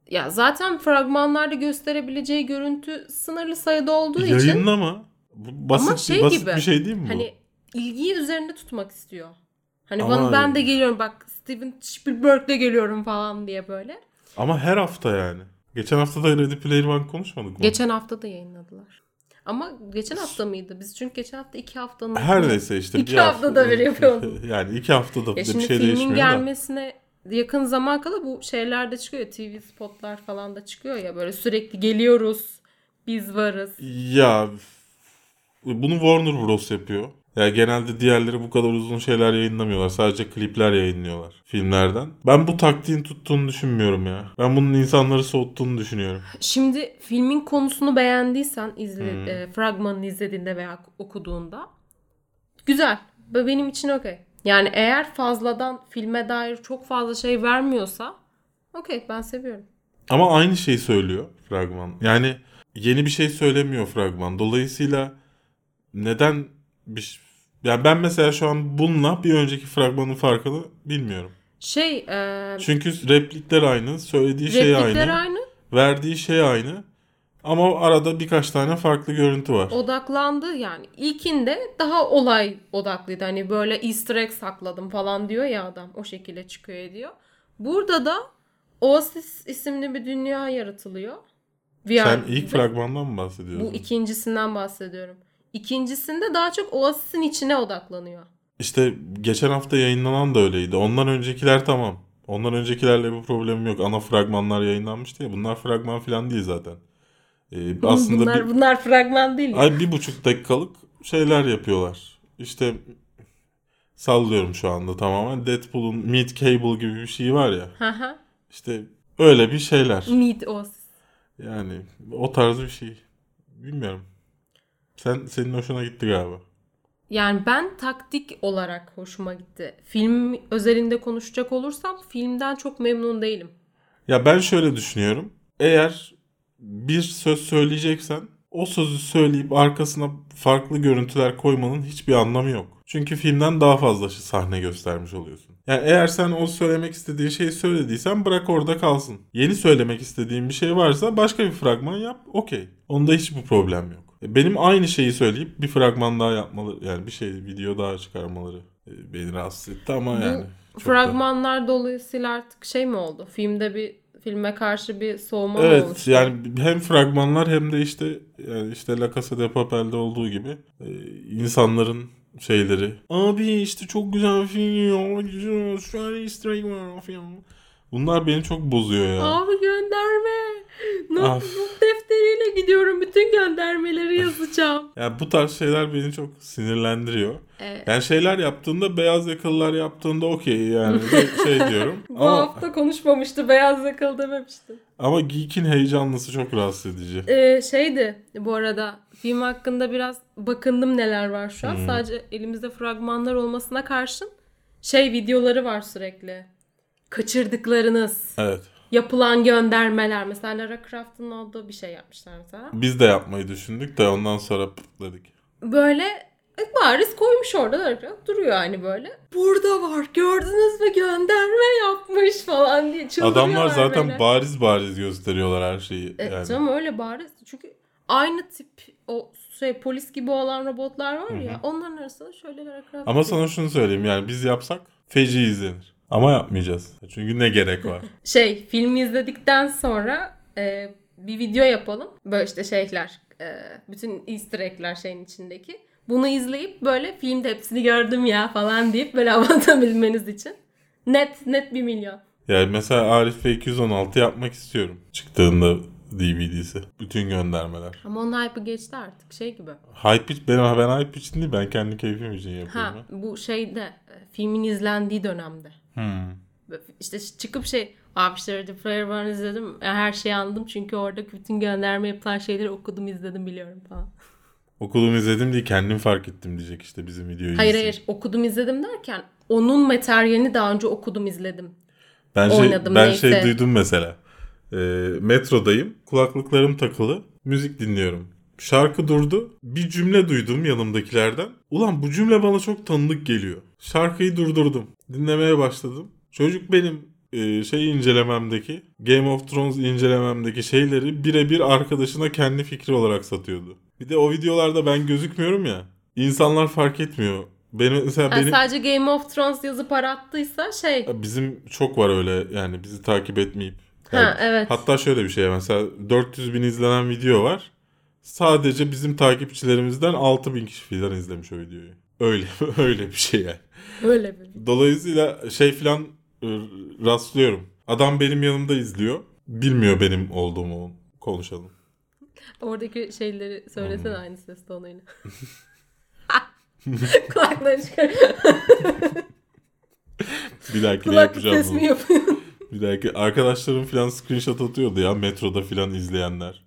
Ya zaten fragmanlarda gösterebileceği görüntü sınırlı sayıda olduğu için Yayınlama. Basit, Ama şey basit gibi, bir şey değil mi bu? hani ilgiyi üzerinde tutmak istiyor. Hani Ama- bana ben de geliyorum bak Steven Spielberg'le geliyorum falan diye böyle. Ama her hafta yani. Geçen hafta da Ready Player One konuşmadık mı? Geçen hafta da yayınladılar. Ama geçen hafta mıydı? Biz çünkü geçen hafta iki haftanın... Her neyse işte. İki haftada bir yapıyorduk. yani iki haftada Ya bir şimdi şey filmin değişmiyor da. gelmesine yakın zaman kala bu şeyler de çıkıyor. TV spotlar falan da çıkıyor ya böyle sürekli geliyoruz. Biz varız. Ya bunu Warner Bros yapıyor. Ya genelde diğerleri bu kadar uzun şeyler yayınlamıyorlar. Sadece klipler yayınlıyorlar filmlerden. Ben bu taktiğin tuttuğunu düşünmüyorum ya. Ben bunun insanları soğuttuğunu düşünüyorum. Şimdi filmin konusunu beğendiysen izle, Hmm. e, fragmanını izlediğinde veya okuduğunda güzel. Benim için okey. Yani eğer fazladan filme dair çok fazla şey vermiyorsa okey ben seviyorum. Ama aynı şeyi söylüyor fragman. Yani yeni bir şey söylemiyor fragman. Dolayısıyla neden bir yani ben mesela şu an bununla bir önceki fragmanın farkını bilmiyorum. Şey e, Çünkü replikler aynı, söylediği şey replikler aynı, aynı. verdiği şey aynı. Ama arada birkaç tane farklı görüntü var. odaklandı yani. İlkinde daha olay odaklıydı. Hani böyle easter egg sakladım falan diyor ya adam. O şekilde çıkıyor diyor. Burada da Oasis isimli bir dünya yaratılıyor. VR. Sen ilk fragmandan mı bahsediyorsun? Bu ikincisinden bahsediyorum. İkincisinde daha çok Oasis'in içine odaklanıyor. İşte geçen hafta yayınlanan da öyleydi. Ondan öncekiler tamam. Ondan öncekilerle bir problemim yok. Ana fragmanlar yayınlanmıştı ya. Bunlar fragman falan değil zaten. Ee, aslında bunlar, bir, bunlar fragman değil. ay bir buçuk dakikalık şeyler yapıyorlar. İşte sallıyorum şu anda tamamen. Deadpool'un Meet Cable gibi bir şey var ya. İşte öyle bir şeyler. Meet Oasis. Yani o tarz bir şey. Bilmiyorum. Sen senin hoşuna gitti galiba. Yani ben taktik olarak hoşuma gitti. Film özelinde konuşacak olursam filmden çok memnun değilim. Ya ben şöyle düşünüyorum. Eğer bir söz söyleyeceksen o sözü söyleyip arkasına farklı görüntüler koymanın hiçbir anlamı yok. Çünkü filmden daha fazla sahne göstermiş oluyorsun. Yani eğer sen o söylemek istediğin şeyi söylediysen bırak orada kalsın. Yeni söylemek istediğin bir şey varsa başka bir fragman yap. Okey. Onda hiçbir problem yok. Benim aynı şeyi söyleyip bir fragman daha yapmalı yani bir şey video daha çıkarmaları e, beni rahatsız etti ama Bu yani. çok da- Fragmanlar dolayısıyla artık şey mi oldu? Filmde bir filme karşı bir soğuma mı Evet oluştu? yani hem fragmanlar hem de işte yani işte La Casa de Papel'de olduğu gibi e, insanların şeyleri. Abi işte çok güzel film ya. Güzel, Şu an easter egg var. Bunlar beni çok bozuyor ya. Abi gönderme. Not, not defteriyle gidiyorum. Bütün göndermeleri yazacağım. Yani bu tarz şeyler beni çok sinirlendiriyor. Ee, Yani şeyler yaptığında beyaz yakalılar yaptığında okey yani şey diyorum. bu ama, hafta konuşmamıştı. Beyaz yakalı dememişti. ama Geek'in heyecanlısı çok rahatsız edici. Ee, şeydi bu arada film hakkında biraz bakındım neler var şu an. Hmm. Sadece elimizde fragmanlar olmasına karşın şey videoları var sürekli. Kaçırdıklarınız, Evet. yapılan göndermeler. Mesela Lara Croft'un olduğu bir şey yapmışlar mesela. Biz de yapmayı düşündük de ondan sonra pıtladık. Böyle e, bariz koymuş orada Lara Croft duruyor hani böyle. Burada var gördünüz mü gönderme yapmış falan diye çıldırıyorlar Adamlar zaten böyle. bariz bariz gösteriyorlar her şeyi. E, yani. Öyle bariz. Çünkü aynı tip o şey polis gibi olan robotlar var ya. Onların arasında şöyle Lara Croft. Ama sana şunu söyleyeyim yani biz yapsak feci izlenir. Ama yapmayacağız. Çünkü ne gerek var? Şey filmi izledikten sonra e, bir video yapalım. Böyle işte şeyler e, bütün easter egg'ler şeyin içindeki. Bunu izleyip böyle filmde hepsini gördüm ya falan deyip böyle anlatabilmeniz için. Net net bir milyon. yani mesela Arif ve 216 yapmak istiyorum. Çıktığında DVD'si. Bütün göndermeler. Ama onun hype'ı geçti artık şey gibi. Hype için, benim, ben hype için değil ben kendi keyfim için yapıyorum. Ha bu şeyde e, filmin izlendiği dönemde. Hmm. İşte çıkıp şey abi işte Ready Player One izledim. Ya Her şeyi anladım çünkü orada bütün gönderme yapılan şeyleri okudum izledim biliyorum falan. Okudum izledim diye kendim fark ettim diyecek işte bizim videoyu. Hayır izleyip. hayır okudum izledim derken onun materyalini daha önce okudum izledim. Ben şey, Oynadım, ben neyse. şey duydum mesela. Ee, metrodayım. Kulaklıklarım takılı. Müzik dinliyorum. Şarkı durdu. Bir cümle duydum yanımdakilerden. Ulan bu cümle bana çok tanıdık geliyor. Şarkıyı durdurdum. Dinlemeye başladım. Çocuk benim e, şey incelememdeki Game of Thrones incelememdeki şeyleri birebir arkadaşına kendi fikri olarak satıyordu. Bir de o videolarda ben gözükmüyorum ya. İnsanlar fark etmiyor. Benim mesela Yani benim sadece Game of Thrones yazıp arattıysa şey. Bizim çok var öyle yani bizi takip etmeyip. Ha, Yani evet. Hatta şöyle bir şey mesela 400 bin izlenen video var. Sadece bizim takipçilerimizden 6 bin kişi falan izlemiş o videoyu. Öyle öyle bir şey yani. Öyle bir. Dolayısıyla şey falan e, rastlıyorum. Adam benim yanımda izliyor. Bilmiyor benim olduğumu konuşalım. Oradaki şeyleri söylesene Hmm. aynı ses tonuyla. Kulakları çıkar. Bir dahaki Kulaklık yapacağım ses mi? Bir dahaki arkadaşlarım falan screenshot atıyordu ya metroda falan izleyenler.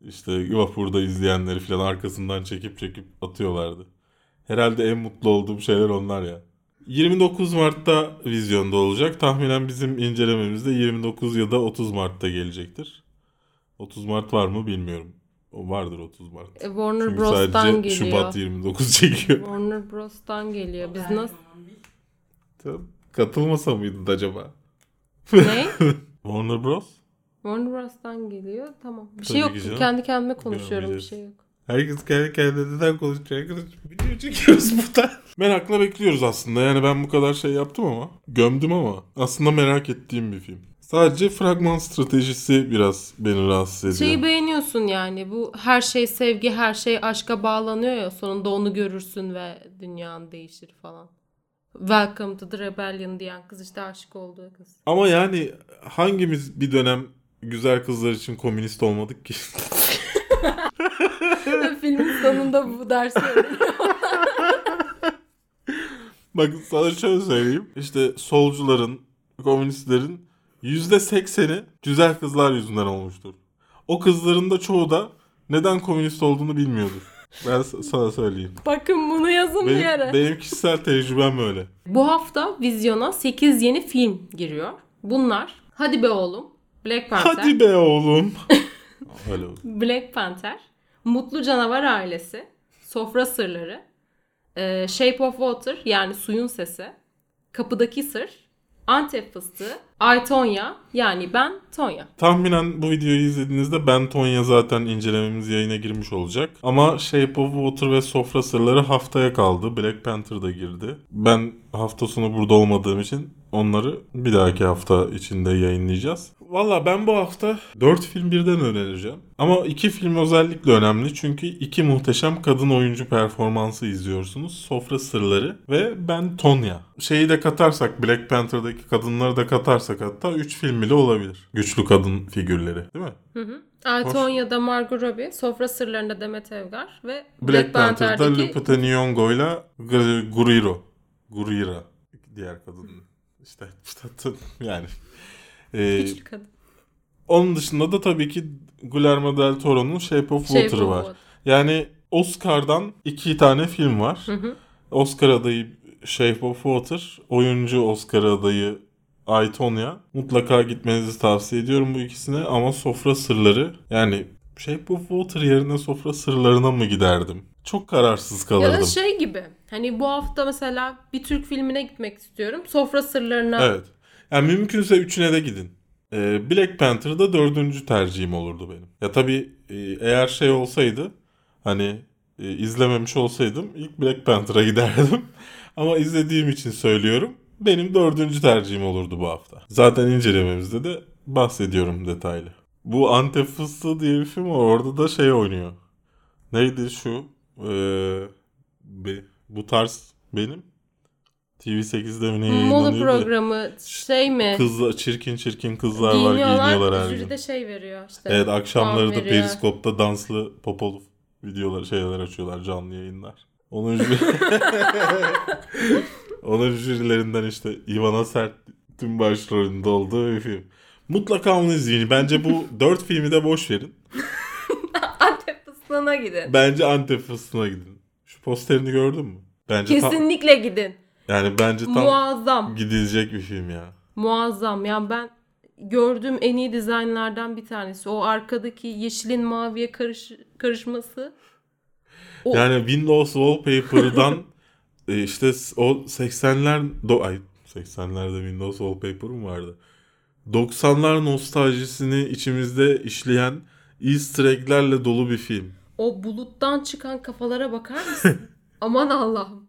İşte vapurda izleyenleri falan arkasından çekip çekip atıyorlardı. Herhalde en mutlu olduğum şeyler onlar ya. 29 Mart'ta vizyonda olacak. Tahminen bizim incelememizde 29 ya da 30 Mart'ta gelecektir. 30 Mart var mı bilmiyorum. O vardır 30 Mart. E, Warner Çünkü Bros'tan sadece geliyor. Şubat 29 çekiyor. Warner Bros'tan geliyor. Biz nasıl? Tamam. Katılmasa mıydın acaba? ne? Warner Bros? Warner Bros'tan geliyor. Tamam. Bir Tabii şey yok. Kendi kendime konuşuyorum. Bir şey yok. Herkes kendi konuşuyor? Arkadaş video çekiyoruz burada. Merakla bekliyoruz aslında. Yani ben bu kadar şey yaptım ama. Gömdüm ama. Aslında merak ettiğim bir film. Sadece fragman stratejisi biraz beni rahatsız ediyor. Şeyi beğeniyorsun yani. Bu her şey sevgi, her şey aşka bağlanıyor ya. Sonunda onu görürsün ve dünyan değişir falan. Welcome to the Rebellion diyen kız işte aşık olduğu kız. Ama yani hangimiz bir dönem güzel kızlar için komünist olmadık ki? Filmin sonunda bu dersi. Bak sana şöyle söyleyeyim. İşte solcuların, komünistlerin yüzde sekseni güzel kızlar yüzünden olmuştur. O kızların da çoğu da neden komünist olduğunu bilmiyordur. Ben sana söyleyeyim. Bakın bunu yazın bir yere. Benim, benim kişisel tecrübem öyle. Bu hafta vizyona 8 yeni film giriyor. Bunlar Hadi Be Oğlum, Black Panther, Hadi be oğlum. öyle. Black Panther, Mutlu Canavar Ailesi, Sofra Sırları, e, Shape of Water yani Suyun Sesi, Kapıdaki Sır, Antep Fıstığı, Ay Tonya yani ben Tonya. Tahminen bu videoyu izlediğinizde Ben Tonya zaten incelememiz yayına girmiş olacak. Ama Shape of Water ve Sofra Sırları haftaya kaldı. Black Panther da girdi. Ben hafta sonu burada olmadığım için onları bir dahaki hafta içinde yayınlayacağız. Valla ben bu hafta 4 film birden önereceğim. Ama iki film özellikle önemli çünkü iki muhteşem kadın oyuncu performansı izliyorsunuz. Sofra Sırları ve Ben Tonya. Şeyi de katarsak Black Panther'daki kadınları da katarsak hatta 3 film bile olabilir. Güçlü kadın figürleri değil mi? Hı hı. Ay Hoş. Tonya'da Margot Robbie, Sofra Sırları'nda Demet Evgar ve Black, Black, Panther'da Panther'daki Lupita Nyong'o ile G- Guriro. Gurira. Diğer kadın. İşte, işte yani. Ee, güçlü kadın. onun dışında da tabii ki Guillermo del Toro'nun Shape of Shape Water'ı of var. Water. Yani Oscar'dan iki tane film var. Hı hı. Oscar adayı Shape of Water, oyuncu Oscar adayı Ay Tonya. Mutlaka gitmenizi tavsiye ediyorum bu ikisine ama Sofra Sırları yani Shape of Water yerine Sofra Sırlarına mı giderdim? Çok kararsız Ya kalırdım. da şey gibi. Hani bu hafta mesela bir Türk filmine gitmek istiyorum. Sofra Sırları'na Evet. Yani mümkünse üçüne de gidin. Ee, Black Panther'da dördüncü tercihim olurdu benim. Ya tabii e, eğer şey olsaydı hani e, izlememiş olsaydım ilk Black Panther'a giderdim. Ama izlediğim için söylüyorum. Benim dördüncü tercihim olurdu bu hafta. Zaten incelememizde de bahsediyorum detaylı. Bu Antep Fıstığı diye bir film var. Orada da şey oynuyor. Neydi şu? Ee, bu tarz benim. TV8'de mi ne moda yayınlanıyordu? programı şey mi? Kızlar, çirkin çirkin kızlar var Giyiniyorlar, her gün. de şey veriyor işte. Evet akşamları da veriyor. Periskop'ta danslı popolu videolar şeyler açıyorlar canlı yayınlar. Onun jüri... Onun jürilerinden işte Ivana Sert'in başrolünde olduğu bir film. Mutlaka onu izleyin. Bence bu dört filmi de boş verin. Antep fıstığına gidin. Bence Antep fıstığına gidin. Şu posterini gördün mü? Bence tam, Kesinlikle gidin. Yani bence tam Muazzam. gidilecek bir film ya. Muazzam. Yani ben gördüğüm en iyi dizaynlardan bir tanesi. O arkadaki yeşilin maviye karış, karışması. O- Yani Windows Wallpaper'dan e, işte o 80'ler do ay 80'lerde Windows Wallpaper mı vardı? 90'lar nostaljisini içimizde işleyen easter egg'lerle dolu bir film. O buluttan çıkan kafalara bakar mısın? Aman Allah'ım.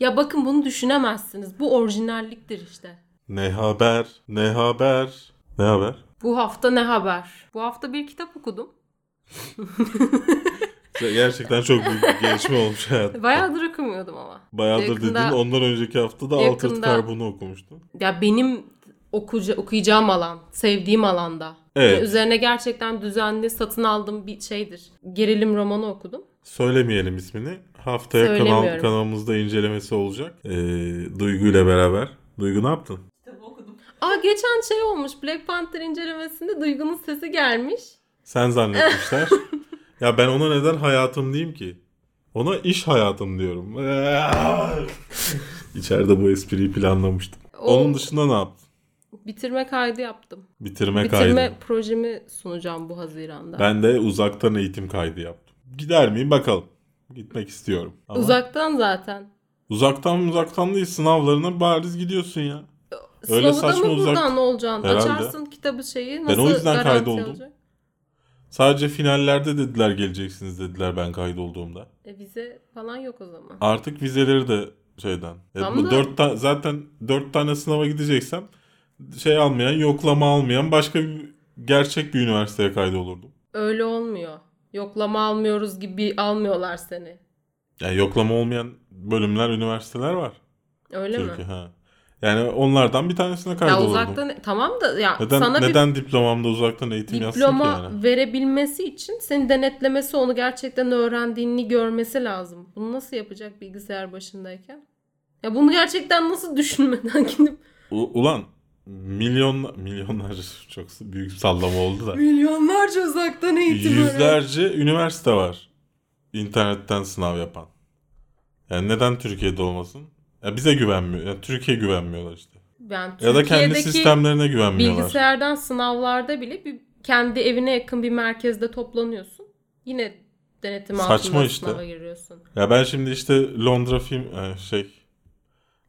Ya bakın bunu düşünemezsiniz. Bu orijinalliktir işte. Ne haber? Ne haber? Ne haber? Bu hafta ne haber? Bu hafta bir kitap okudum. Gerçekten çok büyük bir gelişme olmuş hayatım. Bayağıdır okumuyordum ama. Bayağıdır yakında- dedin. Ondan önceki hafta da Altered yakında- Carbon'u okumuştun. Ya benim okuca, okuyacağım alan, sevdiğim alanda. Evet. Ve üzerine gerçekten düzenli satın aldığım bir şeydir. Gerilim romanı okudum. Söylemeyelim ismini. Haftaya kanal, kanalımızda incelemesi olacak. Ee, Duygu ile beraber. Duygu ne yaptın? Aa geçen şey olmuş. Black Panther incelemesinde Duygu'nun sesi gelmiş. Sen zannetmişler. ya ben ona neden hayatım diyeyim ki? Ona iş hayatım diyorum. İçeride bu espriyi planlamıştım. O- Onun dışında ne yaptın? Bitirme kaydı yaptım. Bitirme, Bitirme kaydı. projemi sunacağım bu Haziran'da. Ben de uzaktan eğitim kaydı yaptım. Gider miyim bakalım. Gitmek istiyorum. Ama Uzaktan zaten. Uzaktan uzaktan değil sınavlarına bariz gidiyorsun ya. Öyle Sınavı da saçma mı uzak- buradan olacaksın? Herhalde. Açarsın kitabı şeyi. Ben Nasıl o yüzden garanti kaydoldum. olacak? Sadece finallerde dediler geleceksiniz dediler ben kaydolduğumda. E vize falan yok o zaman. Artık vizeleri de şeyden. Tamam bu da- dört ta- zaten dört tane sınava gideceksem şey almayan, yoklama almayan başka bir gerçek bir üniversiteye kaydolurdum. Öyle olmuyor. Yoklama almıyoruz gibi almıyorlar seni. Yani yoklama olmayan bölümler, üniversiteler var. Öyle mi? Türkiye ha. Yani onlardan bir tanesine Ya kaydolurdum. uzaktan tamam da ya neden sana neden diplomamda uzaktan eğitim bir yazsın diploma ki yani? verebilmesi için seni denetlemesi, onu gerçekten öğrendiğini görmesi lazım. Bunu nasıl yapacak bilgisayar başındayken? Ya bunu gerçekten nasıl düşünmeden gidip U- ulan milyon milyonlarca çok büyük sallama oldu da. milyonlarca uzaktan eğitim öğren- Yüzlerce üniversite var. internetten sınav yapan. Yani neden Türkiye'de olmasın? Ya bize güvenmiyor. Yani Türkiye güvenmiyorlar işte. Yani Ya da kendi sistemlerine güvenmiyorlar. bilgisayardan sınavlarda bile bir, kendi evine yakın bir merkezde toplanıyorsun. Yine denetim Saçma altında işte. sınava giriyorsun. Ya ben şimdi işte Londra film e, şey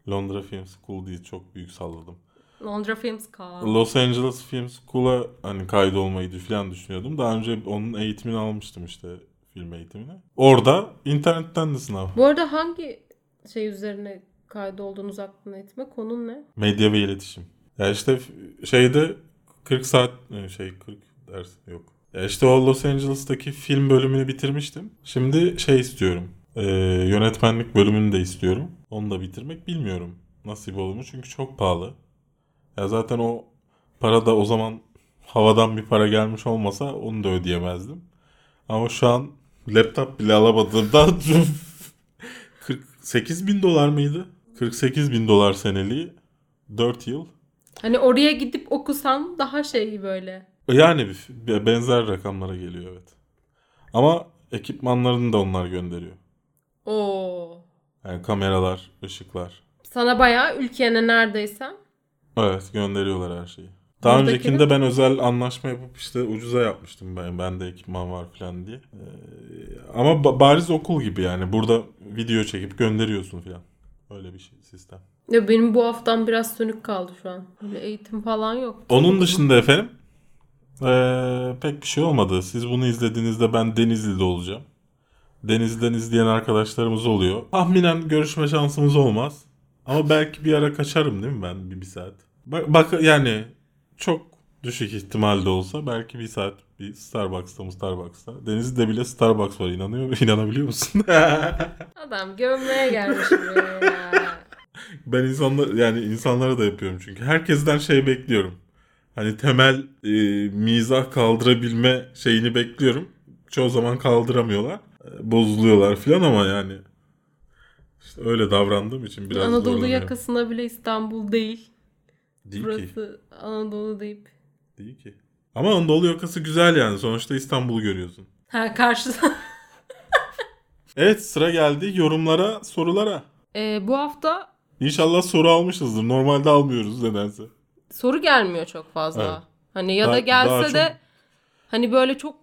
Londra Film School değil çok büyük salladım. Londra Films School. Los Angeles Film School'a hani kaydolmayı falan düşünüyordum. Daha önce onun eğitimini almıştım işte film eğitimini. Orada internetten de sınav. Bu arada hangi şey üzerine kaydolduğunuz aklına etme? Konun ne? Medya ve iletişim. Ya işte şeyde 40 saat e, şey 40 ders yok. Ya işte o Los Angeles'taki film bölümünü bitirmiştim. Şimdi şey istiyorum. e, yönetmenlik bölümünü de istiyorum. Onu da bitirmek bilmiyorum. Nasip olur mu? Çünkü çok pahalı. Ya zaten o para da o zaman havadan bir para gelmiş olmasa onu da ödeyemezdim. Ama şu an laptop bile alamadığımda 48 bin dolar mıydı? 48 bin dolar seneliği 4 yıl. Hani oraya gidip okusan daha şey böyle. Yani benzer rakamlara geliyor evet. Ama ekipmanlarını da onlar gönderiyor. Oo. Yani kameralar, ışıklar. Sana bayağı ülkene neredeyse. Evet gönderiyorlar her şeyi. Daha Buradakini- öncekinde ben özel anlaşma yapıp işte ucuza yapmıştım ben. Bende ekipman var falan diye. Ee, ama ba- bariz okul gibi yani. Burada video çekip gönderiyorsun falan. Öyle bir şey sistem. Ya benim bu haftam biraz sönük kaldı şu an. Böyle eğitim falan yok. Onun dışında efendim ee, pek bir şey olmadı. Siz bunu izlediğinizde ben Denizli'de olacağım. Denizli'den izleyen arkadaşlarımız oluyor. Tahminen görüşme şansımız olmaz. Ama belki bir ara kaçarım değil mi ben bir, bir saat? Bak, bak yani çok düşük ihtimalde olsa belki bir saat bir Starbucks'ta mı Starbucks'ta. Denizli'de bile Starbucks var inanıyor inanabiliyor musun? Adam gömmeye gelmiş buraya ya. Ben insanlar yani insanlara da yapıyorum çünkü. Herkesten şey bekliyorum. Hani temel e, mizah kaldırabilme şeyini bekliyorum. Çoğu zaman kaldıramıyorlar. E, bozuluyorlar falan ama yani işte öyle davrandığım için biraz Anadolu zorlanıyorum. yakasına bile İstanbul değil. Değil ki. Burası Anadolu deyip. Değil ki. Ama Anadolu yakası güzel yani. Sonuçta İstanbul'u görüyorsun. Ha karşıda. Evet sıra geldi yorumlara, sorulara. Ee, bu hafta İnşallah soru almışızdır. Normalde almıyoruz nedense. soru gelmiyor çok fazla. Evet. Hani ya da Daha- gelse daha çok- de hani böyle çok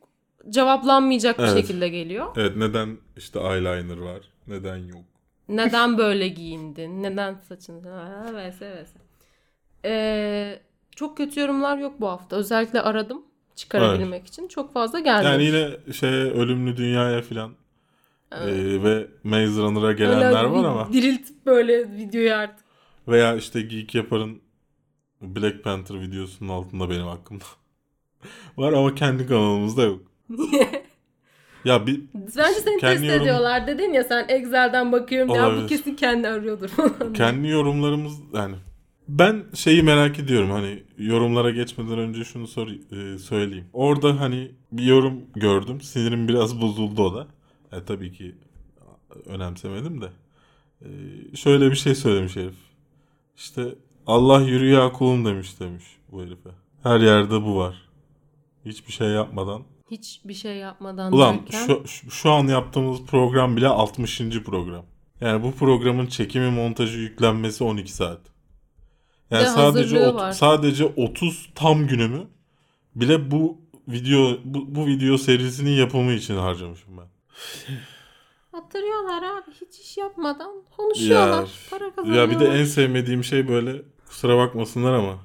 cevaplanmayacak bir Evet. şekilde geliyor. Evet neden işte eyeliner var? Neden yok? Neden böyle giyindin? Neden saçın? Vs vs. Ee, çok kötü yorumlar yok bu hafta. Özellikle aradım çıkarabilmek için. Çok fazla geldi. Yani yine şey ölümlü dünyaya filan e, ve Maze Runner'a gelenler var ama Diriltip böyle videoyu artık. veya işte Geek Yapar'ın Black Panther videosunun altında benim hakkımda var ama kendi kanalımızda yok. Ya bir Bence seni Kendi test yorum- ediyorlar dedin ya sen Excel'den bakıyorum ya bu Olabilir. kesin kendi arıyordur falan. kendi yorumlarımız yani ben şeyi merak ediyorum hani yorumlara geçmeden önce şunu sor, e, söyleyeyim. Orada hani bir yorum gördüm. Sinirim biraz bozuldu o da. E, tabii ki önemsemedim de. E, şöyle bir şey söylemiş herif. İşte Allah yürü ya kulum demiş demiş bu herife. Her yerde bu var. Hiçbir şey yapmadan. Hiçbir şey yapmadan Ulan derken şu, şu- an yaptığımız program bile 60. program. Yani bu programın çekimi, montajı, yüklenmesi 12 saat. Yani de sadece ot- sadece 30 tam günümü bile bu video bu, bu video serisinin yapımı için harcamışım ben. hatırlıyorlar abi hiç iş yapmadan konuşuyorlar. para kazanıyorlar. ya bir de en sevmediğim şey böyle kusura bakmasınlar ama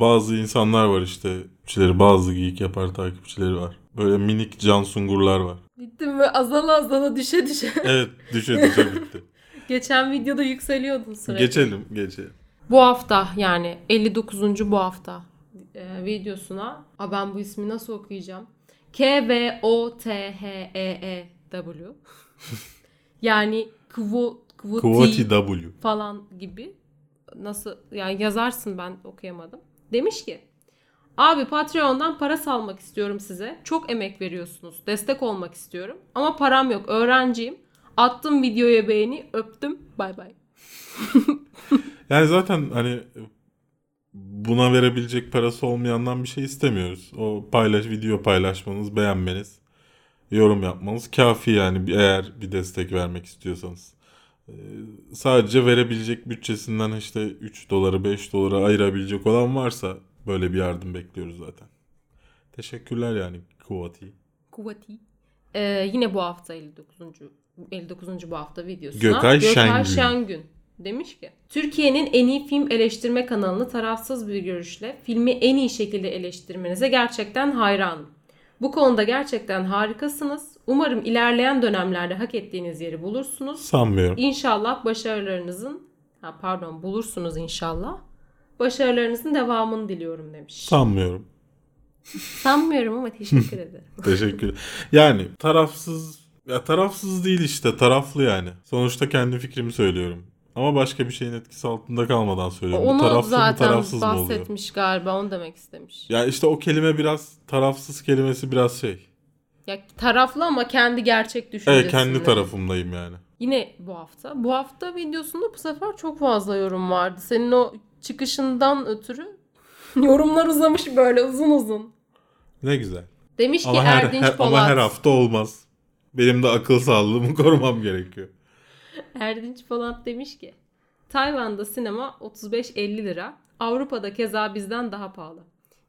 bazı insanlar var işte takipçileri bazı geek yapar takipçileri var. Böyle minik can sungurlar var. Bittim ve azala azala düşe düşe. Evet düşe düşe bitti. Geçen videoda yükseliyordun sürekli. geçelim geçelim. Bu hafta yani 59. bu hafta e, videosuna Aa, ben bu ismi nasıl okuyacağım? K-V-O-T-H-E-E-W yani Kvo, Kvoti Kuvati W. falan gibi nasıl yani yazarsın ben okuyamadım. Demiş ki Abi Patreon'dan para salmak istiyorum size. Çok emek veriyorsunuz. Destek olmak istiyorum. Ama param yok. Öğrenciyim. Attım videoya beğeni. Öptüm. Bay bay. Yani zaten hani buna verebilecek parası olmayandan bir şey istemiyoruz. O paylaş video paylaşmanız, beğenmeniz yorum yapmanız kafi yani eğer bir destek vermek istiyorsanız. Ee, sadece verebilecek bütçesinden işte 3 doları 5 doları ayırabilecek olan varsa böyle bir yardım bekliyoruz zaten. Teşekkürler yani Kuvati. Kuvati. Ee, yine bu hafta 59. 59. bu hafta videosuna Gökay Şengün. Şengün demiş ki Türkiye'nin en iyi film eleştirme kanalını tarafsız bir görüşle filmi en iyi şekilde eleştirmenize gerçekten hayranım. Bu konuda gerçekten harikasınız. Umarım ilerleyen dönemlerde hak ettiğiniz yeri bulursunuz. Sanmıyorum. İnşallah başarılarınızın ha pardon bulursunuz inşallah. Başarılarınızın devamını diliyorum demiş. Sanmıyorum. Sanmıyorum ama teşekkür ederim. Teşekkür. Yani tarafsız ya tarafsız değil işte taraflı yani. Sonuçta kendi fikrimi söylüyorum. Ama başka bir şeyin etkisi altında kalmadan söylüyorum. Bu Onu tarafsız mı zaten tarafsız mı oluyor? bahsetmiş galiba onu demek istemiş. Ya işte o kelime biraz tarafsız kelimesi biraz şey. Ya taraflı ama kendi gerçek düşüncesinde. Evet kendi tarafımdayım yani. Yine bu hafta. Bu hafta videosunda bu sefer çok fazla yorum vardı. Senin o çıkışından ötürü yorumlar uzamış böyle uzun uzun. Ne güzel. Demiş ki Ama her, Erdinç her- Polat. ama her hafta olmaz. Benim de akıl sağlığımı korumam gerekiyor. Erdinç Polat demiş ki Tayvan'da sinema 35-50 lira. Avrupa'da keza bizden daha pahalı.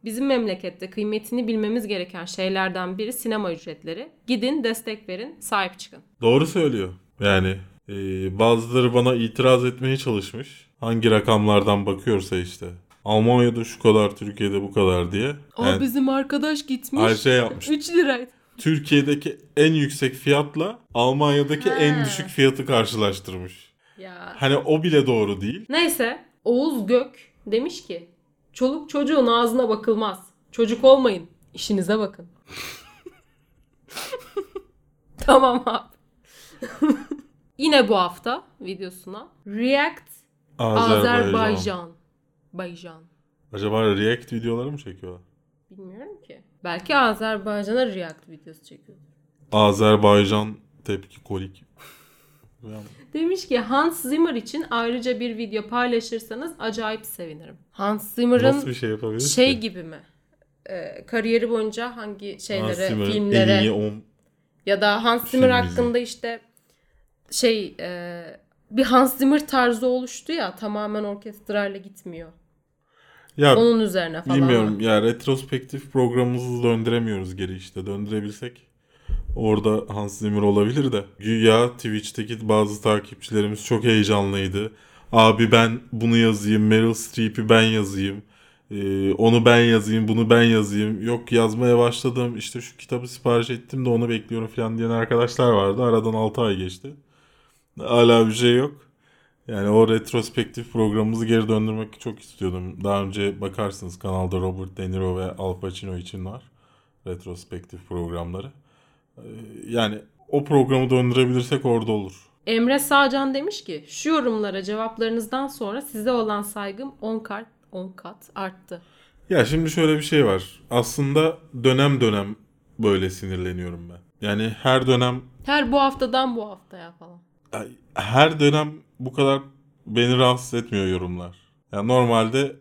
Bizim memlekette kıymetini bilmemiz gereken şeylerden biri sinema ücretleri. Gidin destek verin, sahip çıkın. Doğru söylüyor. Yani e, bazıları bana itiraz etmeye çalışmış. Hangi rakamlardan bakıyorsa işte. Almanya'da şu kadar, Türkiye'de bu kadar diye. Aa Yani bizim arkadaş gitmiş. her şey yapmış. 3 liraydı. Türkiye'deki en yüksek fiyatla Almanya'daki Ha. en düşük fiyatı karşılaştırmış. Ya. Hani o bile doğru değil. Neyse Oğuz Gök demiş ki çoluk çocuğun ağzına bakılmaz. Çocuk olmayın. işinize bakın. tamam abi. Yine bu hafta videosuna React Azerbaycan. Baycan. Acaba React videoları mı çekiyorlar? Bilmiyorum ki. Belki Azerbaycan'a React videosu çekiyor. Azerbaycan tepki kolik. Demiş ki Hans Zimmer için ayrıca bir video paylaşırsanız acayip sevinirim. Hans Zimmer'ın Nasıl bir şey şey ki? gibi mi? Ee, kariyeri boyunca hangi Hans şeylere, Zimmer'ın filmlere on... ya da Hans Zimmer film hakkında işte şey e, bir Hans Zimmer tarzı oluştu ya tamamen orkestrayla gitmiyor. Ya Onun üzerine falan. bilmiyorum ya retrospektif programımızı döndüremiyoruz geri işte. Döndürebilsek orada Hans Zimmer olabilir de. Güya Twitch'teki bazı takipçilerimiz çok heyecanlıydı. Abi ben bunu yazayım, Meryl Streep'i ben yazayım. Ee, onu ben yazayım, bunu ben yazayım. Yok yazmaya başladım. İşte şu kitabı sipariş ettim de onu bekliyorum falan diyen arkadaşlar vardı. Aradan 6 ay geçti. Hala bir şey yok. Yani o retrospektif programımızı geri döndürmek çok istiyordum. Daha önce bakarsınız kanalda Robert De Niro ve Al Pacino için var. Retrospektif programları. Ee, Yani o programı döndürebilirsek orada olur. Emre Sağcan demiş ki şu yorumlara cevaplarınızdan sonra size olan saygım 10 kat 10 kat arttı. Ya şimdi şöyle bir şey var. Aslında dönem dönem böyle sinirleniyorum ben. Yani her dönem Her bu haftadan bu haftaya falan. Her dönem bu kadar beni rahatsız etmiyor yorumlar. Yani normalde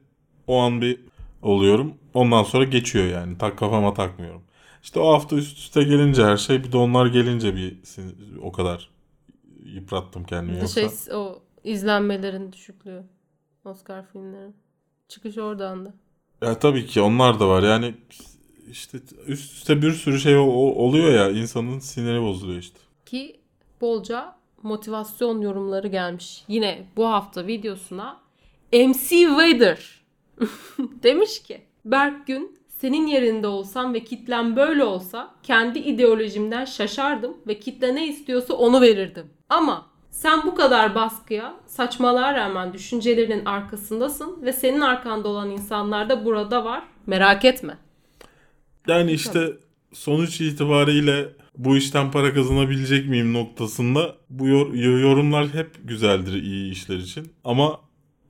o an bir oluyorum. Ondan sonra geçiyor yani. Tak kafama takmıyorum. İşte o hafta üst üste gelince her şey bir de onlar gelince bir o kadar yıprattım kendimi de yoksa. şey o izlenmelerin düşüklüğü. Oscar filmlerin. Çıkış oradan da. Ya tabii ki onlar da var. Yani işte üst üste bir sürü şey oluyor ya insanın siniri bozuluyor işte. Ki bolca motivasyon yorumları gelmiş. Yine bu hafta videosuna MC Vader demiş ki Berk Gün senin yerinde olsam ve kitlem böyle olsa kendi ideolojimden şaşardım ve kitle ne istiyorsa onu verirdim. Ama sen bu kadar baskıya, saçmalığa rağmen düşüncelerinin arkasındasın ve senin arkanda olan insanlar da burada var. Merak etme. Yani işte sonuç itibariyle bu işten para kazanabilecek miyim noktasında bu yor- yorumlar hep güzeldir iyi işler için. Ama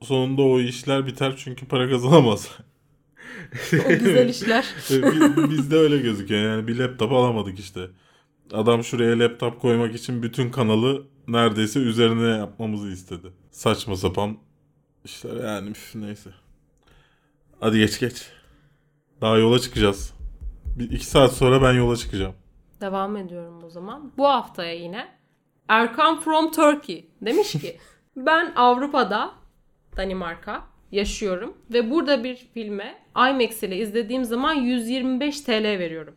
sonunda o işler biter çünkü para kazanamaz. O güzel işler. Bi- Bizde öyle gözüküyor yani bir laptop alamadık işte. Adam şuraya laptop koymak için bütün kanalı neredeyse üzerine yapmamızı istedi. Saçma sapan işler yani üf, neyse. Hadi geç geç. Daha yola çıkacağız. Bir iki saat sonra ben yola çıkacağım. Devam ediyorum o zaman. Bu haftaya yine Erkan from Turkey demiş ki ben Avrupa'da Danimarka yaşıyorum ve burada bir filme IMAX ile izlediğim zaman 125 TL veriyorum.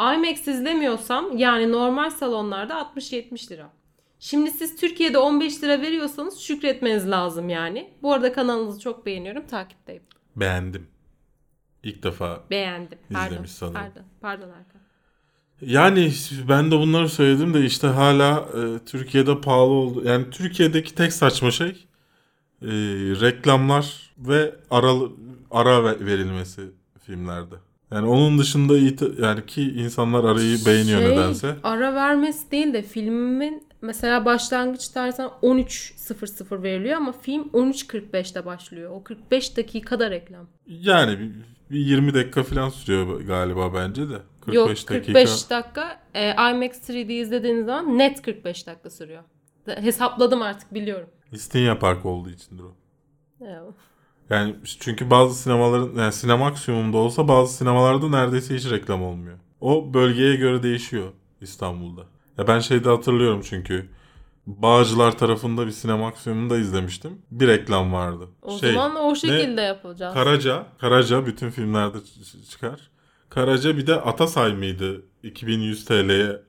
IMAX izlemiyorsam yani normal salonlarda 60-70 lira. Şimdi siz Türkiye'de 15 lira veriyorsanız şükretmeniz lazım yani. Bu arada kanalınızı çok beğeniyorum. Takipteyim. Beğendim. İlk defa. Beğendim. Pardon. İzlemiş sanırım. Pardon. Pardon Erkan. Yani ben de bunları söyledim de işte hala e, Türkiye'de pahalı oldu. Yani Türkiye'deki tek saçma şey e, reklamlar ve aralı, ara ve- verilmesi filmlerde. Yani onun dışında yani ki insanlar arayı beğeniyor Şey, nedense. Ara vermesi değil de filmin mesela başlangıç tarzan 13.00 veriliyor ama film 13.45'te başlıyor. O 45 dakikada reklam. Yani bir 20 dakika falan sürüyor galiba bence de. 45 Yok dakika. 45 dakika. E, IMAX 3D izlediğiniz zaman net 45 dakika sürüyor. Hesapladım artık biliyorum. İstinye Park olduğu içindir o. Evet. Yani çünkü bazı sinemaların yani sinemaksimumda olsa bazı sinemalarda neredeyse hiç reklam olmuyor. O bölgeye göre değişiyor İstanbul'da. Ya ben şeyde hatırlıyorum çünkü Bağcılar tarafında bir sinemaksimumda izlemiştim. Bir reklam vardı. O Şey, zaman o şekilde yapacağız. Karaca, Karaca bütün filmlerde çıkar. Karaca bir de Atasay mıydı? 2100 TL'ye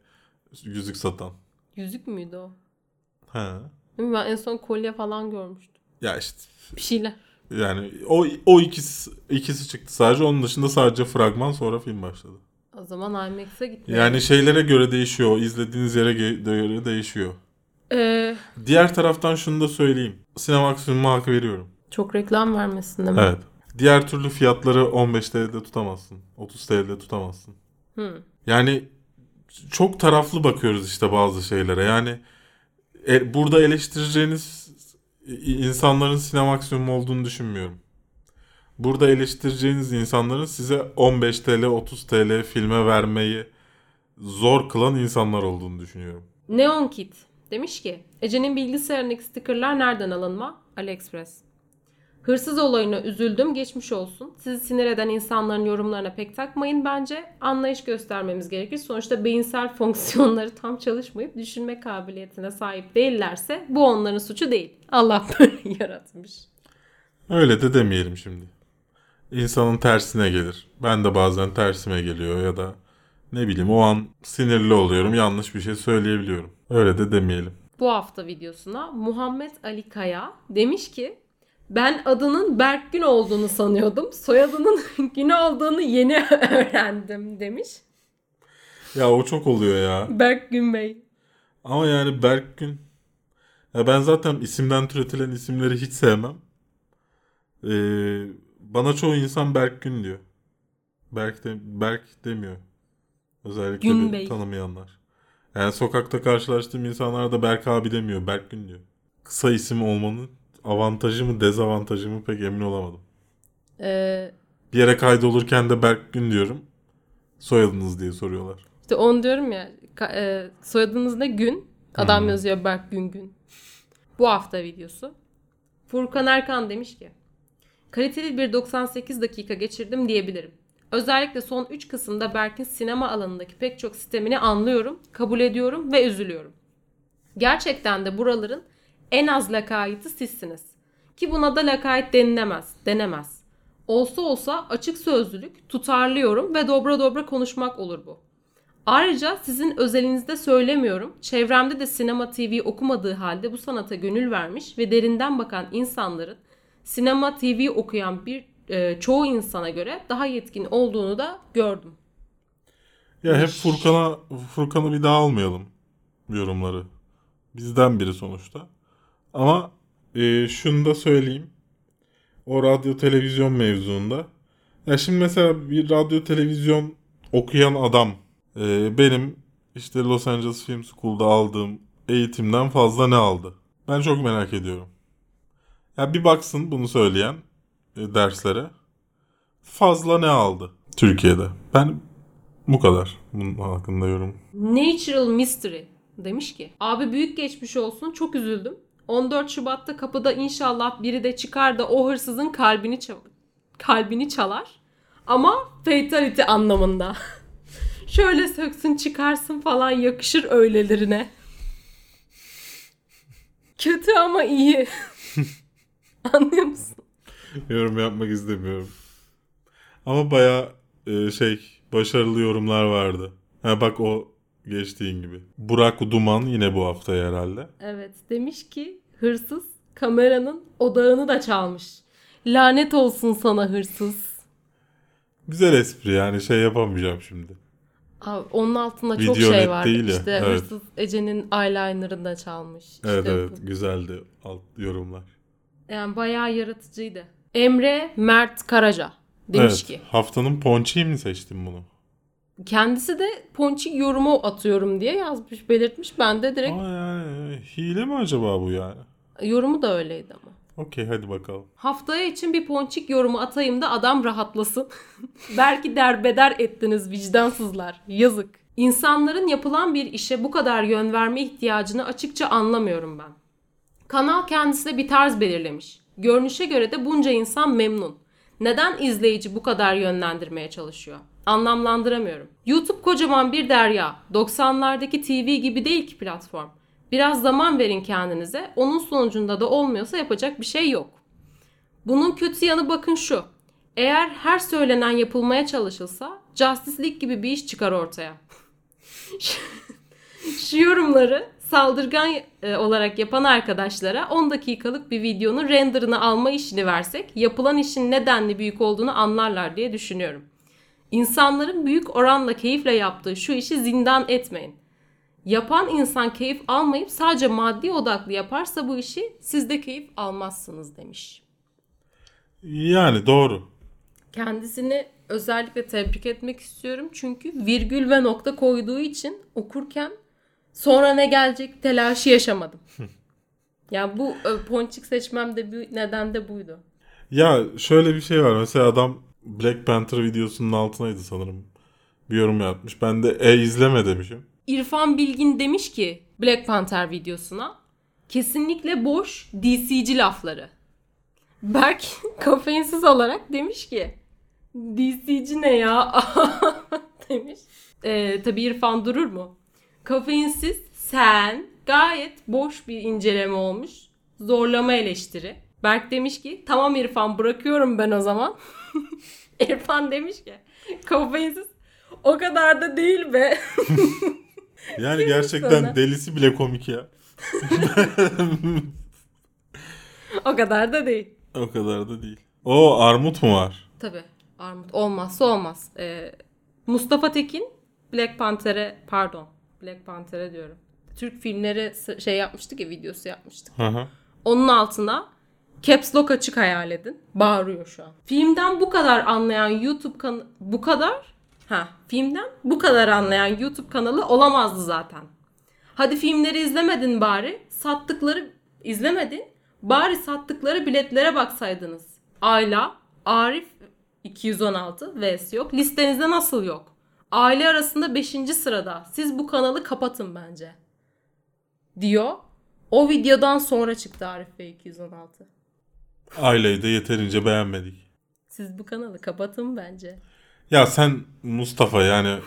yüzük satan. Yüzük müydü o? He. Ben en son kolye falan görmüştüm. Ya işte Bir şeyler. yani o o ikisi ikisi çıktı sadece. Onun dışında sadece fragman sonra film başladı. O zaman IMAX'e gitmeyelim. Yani şeylere göre değişiyor. izlediğiniz yere göre değişiyor. Ee, Diğer taraftan şunu da söyleyeyim. Sinemaksimum'a hak veriyorum. çok reklam vermesin değil mi? Evet. Diğer türlü fiyatları 15 TL'de tutamazsın. 30 TL'de tutamazsın. Hı. Yani çok taraflı bakıyoruz işte bazı şeylere. Yani e, burada eleştireceğiniz insanların sinemaksimum olduğunu düşünmüyorum. Burada eleştireceğiniz insanların size 15 TL 30 TL filme vermeyi zor kılan insanlar olduğunu düşünüyorum. Neon Kit demiş ki Ece'nin bilgisayarındaki stickerlar nereden alınma? AliExpress. Hırsız olayına üzüldüm geçmiş olsun. Sizi sinir eden insanların yorumlarına pek takmayın bence. Anlayış göstermemiz gerekir. Sonuçta beyinsel fonksiyonları tam çalışmayıp düşünme kabiliyetine sahip değillerse bu onların suçu değil. Allah böyle yaratmış. Öyle de demeyelim şimdi. İnsanın tersine gelir. Ben de bazen tersime geliyor ya da ne bileyim o an sinirli oluyorum yanlış bir şey söyleyebiliyorum. Öyle de demeyelim. Bu hafta videosuna Muhammed Ali Kaya demiş ki ben adının Berk Gün olduğunu sanıyordum. Soyadının Gün olduğunu yeni öğrendim demiş. Ya o çok oluyor ya. Berk Gün Bey. Ama yani Berkgün ya ben zaten isimden türetilen isimleri hiç sevmem. Ee, bana çoğu insan Berkgün diyor. Berk de, Berk demiyor. Özellikle Gün Bey. tanımayanlar. Yani sokakta karşılaştığım insanlar da Berk abi demiyor. Berkgün diyor. Kısa isim olmanın avantajı mı dezavantajı mı pek emin olamadım. Ee, Bir yere kaydolurken de Berkgün diyorum. Soyadınız diye soruyorlar. işte onu diyorum ya e, soyadınız ne Gün? Adam Hmm. yazıyor Berk Gün Gün. Bu hafta videosu. Furkan Erkan demiş ki Kaliteli bir 98 dakika geçirdim diyebilirim. Özellikle son 3 kısımda Berk'in sinema alanındaki pek çok sistemini anlıyorum, kabul ediyorum ve üzülüyorum. Gerçekten de buraların en az lakayeti sizsiniz. Ki buna da lakayet denilemez, denemez. Olsa olsa açık sözlülük, tutarlıyorum ve dobra dobra konuşmak olur bu. Ayrıca sizin özelinizde söylemiyorum. Çevremde de sinema TV okumadığı halde bu sanata gönül vermiş ve derinden bakan insanların sinema TV okuyan bir e, çoğu insana göre daha yetkin olduğunu da gördüm. Ya hep Furkan'a Furkan'ı bir daha almayalım yorumları. Bizden biri sonuçta. Ama e, şunu da söyleyeyim. O radyo televizyon mevzuunda. Ya şimdi mesela bir radyo televizyon okuyan adam e, benim işte Los Angeles Film School'da aldığım eğitimden fazla ne aldı? Ben çok merak ediyorum. Ya bir baksın bunu söyleyen e, derslere. Fazla ne aldı Türkiye'de? Ben bu kadar. Bunun hakkında yorum. Natural Mystery demiş ki abi büyük geçmiş olsun çok üzüldüm. 14 Şubat'ta kapıda inşallah biri de çıkar da o hırsızın kalbini kalbini çalar. Ama fatality anlamında. Şöyle söksün çıkarsın falan yakışır öylelerine. Kötü ama iyi. Anlıyor musun? Yorum yapmak istemiyorum. Ama baya şey başarılı yorumlar vardı. Ha bak o geçtiğin gibi. Burak Duman yine bu hafta herhalde. Evet demiş ki hırsız kameranın odağını da çalmış. Lanet olsun sana hırsız. Güzel espri yani şey yapamayacağım şimdi. Abi, onun altında Video çok şey var. değil ya, İşte evet. hırsız Ece'nin eyeliner'ını da çalmış. Evet İşte evet bu. güzeldi alt yorumlar. Yani bayağı yaratıcıydı. Emre Mert Karaca demiş evet, ki haftanın ponçiği mi seçtin bunu? Kendisi de ponçik yorumu atıyorum diye yazmış belirtmiş. Ben de direkt Ama yani hile mi acaba bu yani? yorumu da öyleydi ama. Okey hadi bakalım. Haftaya için bir ponçik yorumu atayım da adam rahatlasın. Belki derbeder ettiniz vicdansızlar. Yazık. İnsanların yapılan bir işe bu kadar yön verme ihtiyacını açıkça anlamıyorum ben. Kanal kendisine bir tarz belirlemiş. Görünüşe göre de bunca insan memnun. Neden izleyici bu kadar yönlendirmeye çalışıyor? Anlamlandıramıyorum. YouTube kocaman bir derya. 90'lardaki TV gibi değil ki platform. Biraz zaman verin kendinize. Onun sonucunda da olmuyorsa yapacak bir şey yok. Bunun kötü yanı bakın şu. Eğer her söylenen yapılmaya çalışılsa Justice League gibi bir iş çıkar ortaya. Şu yorumları saldırgan e, olarak yapan arkadaşlara 10 dakikalık bir videonun renderını alma işini versek yapılan işin nedenli büyük olduğunu anlarlar diye düşünüyorum. İnsanların büyük oranla keyifle yaptığı şu işi zindan etmeyin. Yapan insan keyif almayıp sadece maddi odaklı yaparsa bu işi siz de keyif almazsınız demiş. Yani doğru. Kendisini özellikle tebrik etmek istiyorum. Çünkü virgül ve nokta koyduğu için okurken sonra ne gelecek telaşı yaşamadım. yani bu e, ponçik seçmemde bir neden de buydu. Ya şöyle bir şey var. Mesela adam Black Panther videosunun altınaydı sanırım. Bir yorum yapmış. Ben de e izleme demişim. İrfan Bilgin demiş ki Black Panther videosuna kesinlikle boş DC'ci lafları. Berk kafeinsiz olarak demiş ki DC'ci ne ya demiş. Ee, tabii İrfan durur mu? Kafeinsiz sen gayet boş bir inceleme olmuş. Zorlama eleştiri. Berk demiş ki tamam İrfan bırakıyorum ben o zaman. İrfan demiş ki kafeinsiz o kadar da değil be. Yani Kim gerçekten sana? delisi bile komik ya. o kadar da değil. O kadar da değil. O armut mu var? Tabii. Armut olmazsa olmaz. Ee, Mustafa Tekin Black Panther'e pardon Black Panther'e diyorum. Türk filmleri şey yapmıştık ya videosu yapmıştık. Hı hı. Onun altına Caps Lock açık hayal edin. Bağırıyor şu an. Filmden bu kadar anlayan YouTube kanalı bu kadar ha filmden bu kadar anlayan YouTube kanalı olamazdı zaten. Hadi filmleri izlemedin bari. Sattıkları izlemedin. Bari sattıkları biletlere baksaydınız. Ayla, Arif 216 vs yok. Listenizde nasıl yok? Aile arasında 5. sırada. Siz bu kanalı kapatın bence. Diyor. O videodan sonra çıktı Arif Bey 216. Aileyi de yeterince beğenmedik. Siz bu kanalı kapatın bence. Ya sen Mustafa yani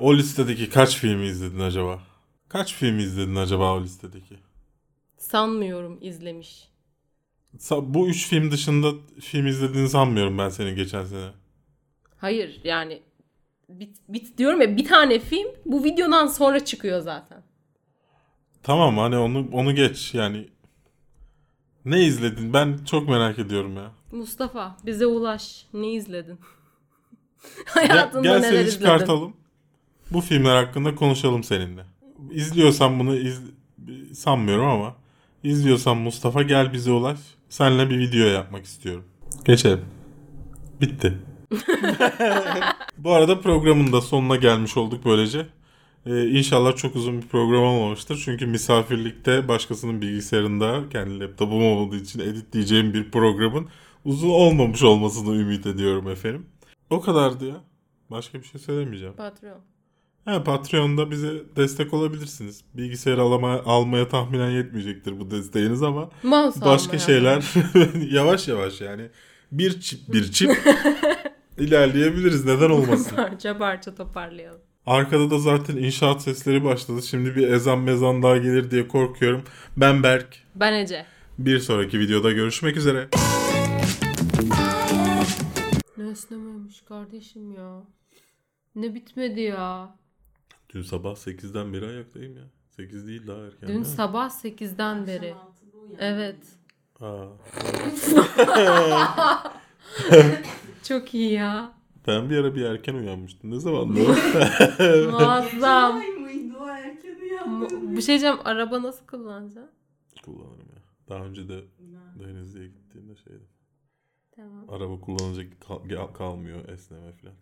o listedeki kaç filmi izledin acaba? Kaç film izledin acaba o listedeki? Sanmıyorum izlemiş. Bu üç film dışında film izlediğini sanmıyorum ben senin geçen sene. Hayır yani bit, bit diyorum ya bir tane film bu videodan sonra çıkıyor zaten. Tamam hani onu onu geç yani. Ne izledin? Ben çok merak ediyorum ya. Mustafa bize ulaş. Ne izledin? Gel, Hayatında gel neler seni izledin? çıkartalım. Bu filmler hakkında konuşalım seninle. İzliyorsan bunu iz... sanmıyorum ama izliyorsan Mustafa gel bize ulaş. Seninle bir video yapmak istiyorum. Geçelim. Bitti. Bu arada programın da sonuna gelmiş olduk böylece. Ee, inşallah çok uzun bir program olmamıştır. Çünkü misafirlikte başkasının bilgisayarında kendi laptopum olduğu için editleyeceğim bir programın uzun olmamış olmasını ümit ediyorum efendim. O kadardı ya. Başka bir şey söylemeyeceğim. Patron. Ha, Patreon'da bize destek olabilirsiniz. Bilgisayar alama, almaya tahminen yetmeyecektir bu desteğiniz ama Mouse başka şeyler yavaş yavaş yani bir çip bir çip ilerleyebiliriz. Neden olmasın? parça parça toparlayalım. Arkada da zaten inşaat sesleri başladı. Şimdi bir ezan mezan daha gelir diye korkuyorum. Ben Berk. Ben Ece. Bir sonraki videoda görüşmek üzere. Ne esnememiş kardeşim ya. Ne bitmedi ya. Dün sabah 8'den beri ayaktayım ya. 8 değil daha erken. Dün değil mi? sabah 8'den beri. Evet. Aa, Çok iyi ya. Ben bir ara bir erken uyanmıştım. Ne zaman? Muazzam. mıydı o erken uyandı? Bu şey diyeceğim araba nasıl kullanacaksın? Kullanırım ya. Daha önce de Denizli'ye gittiğimde şeydi. Tamam. Araba kullanacak kal- kalmıyor esneme falan.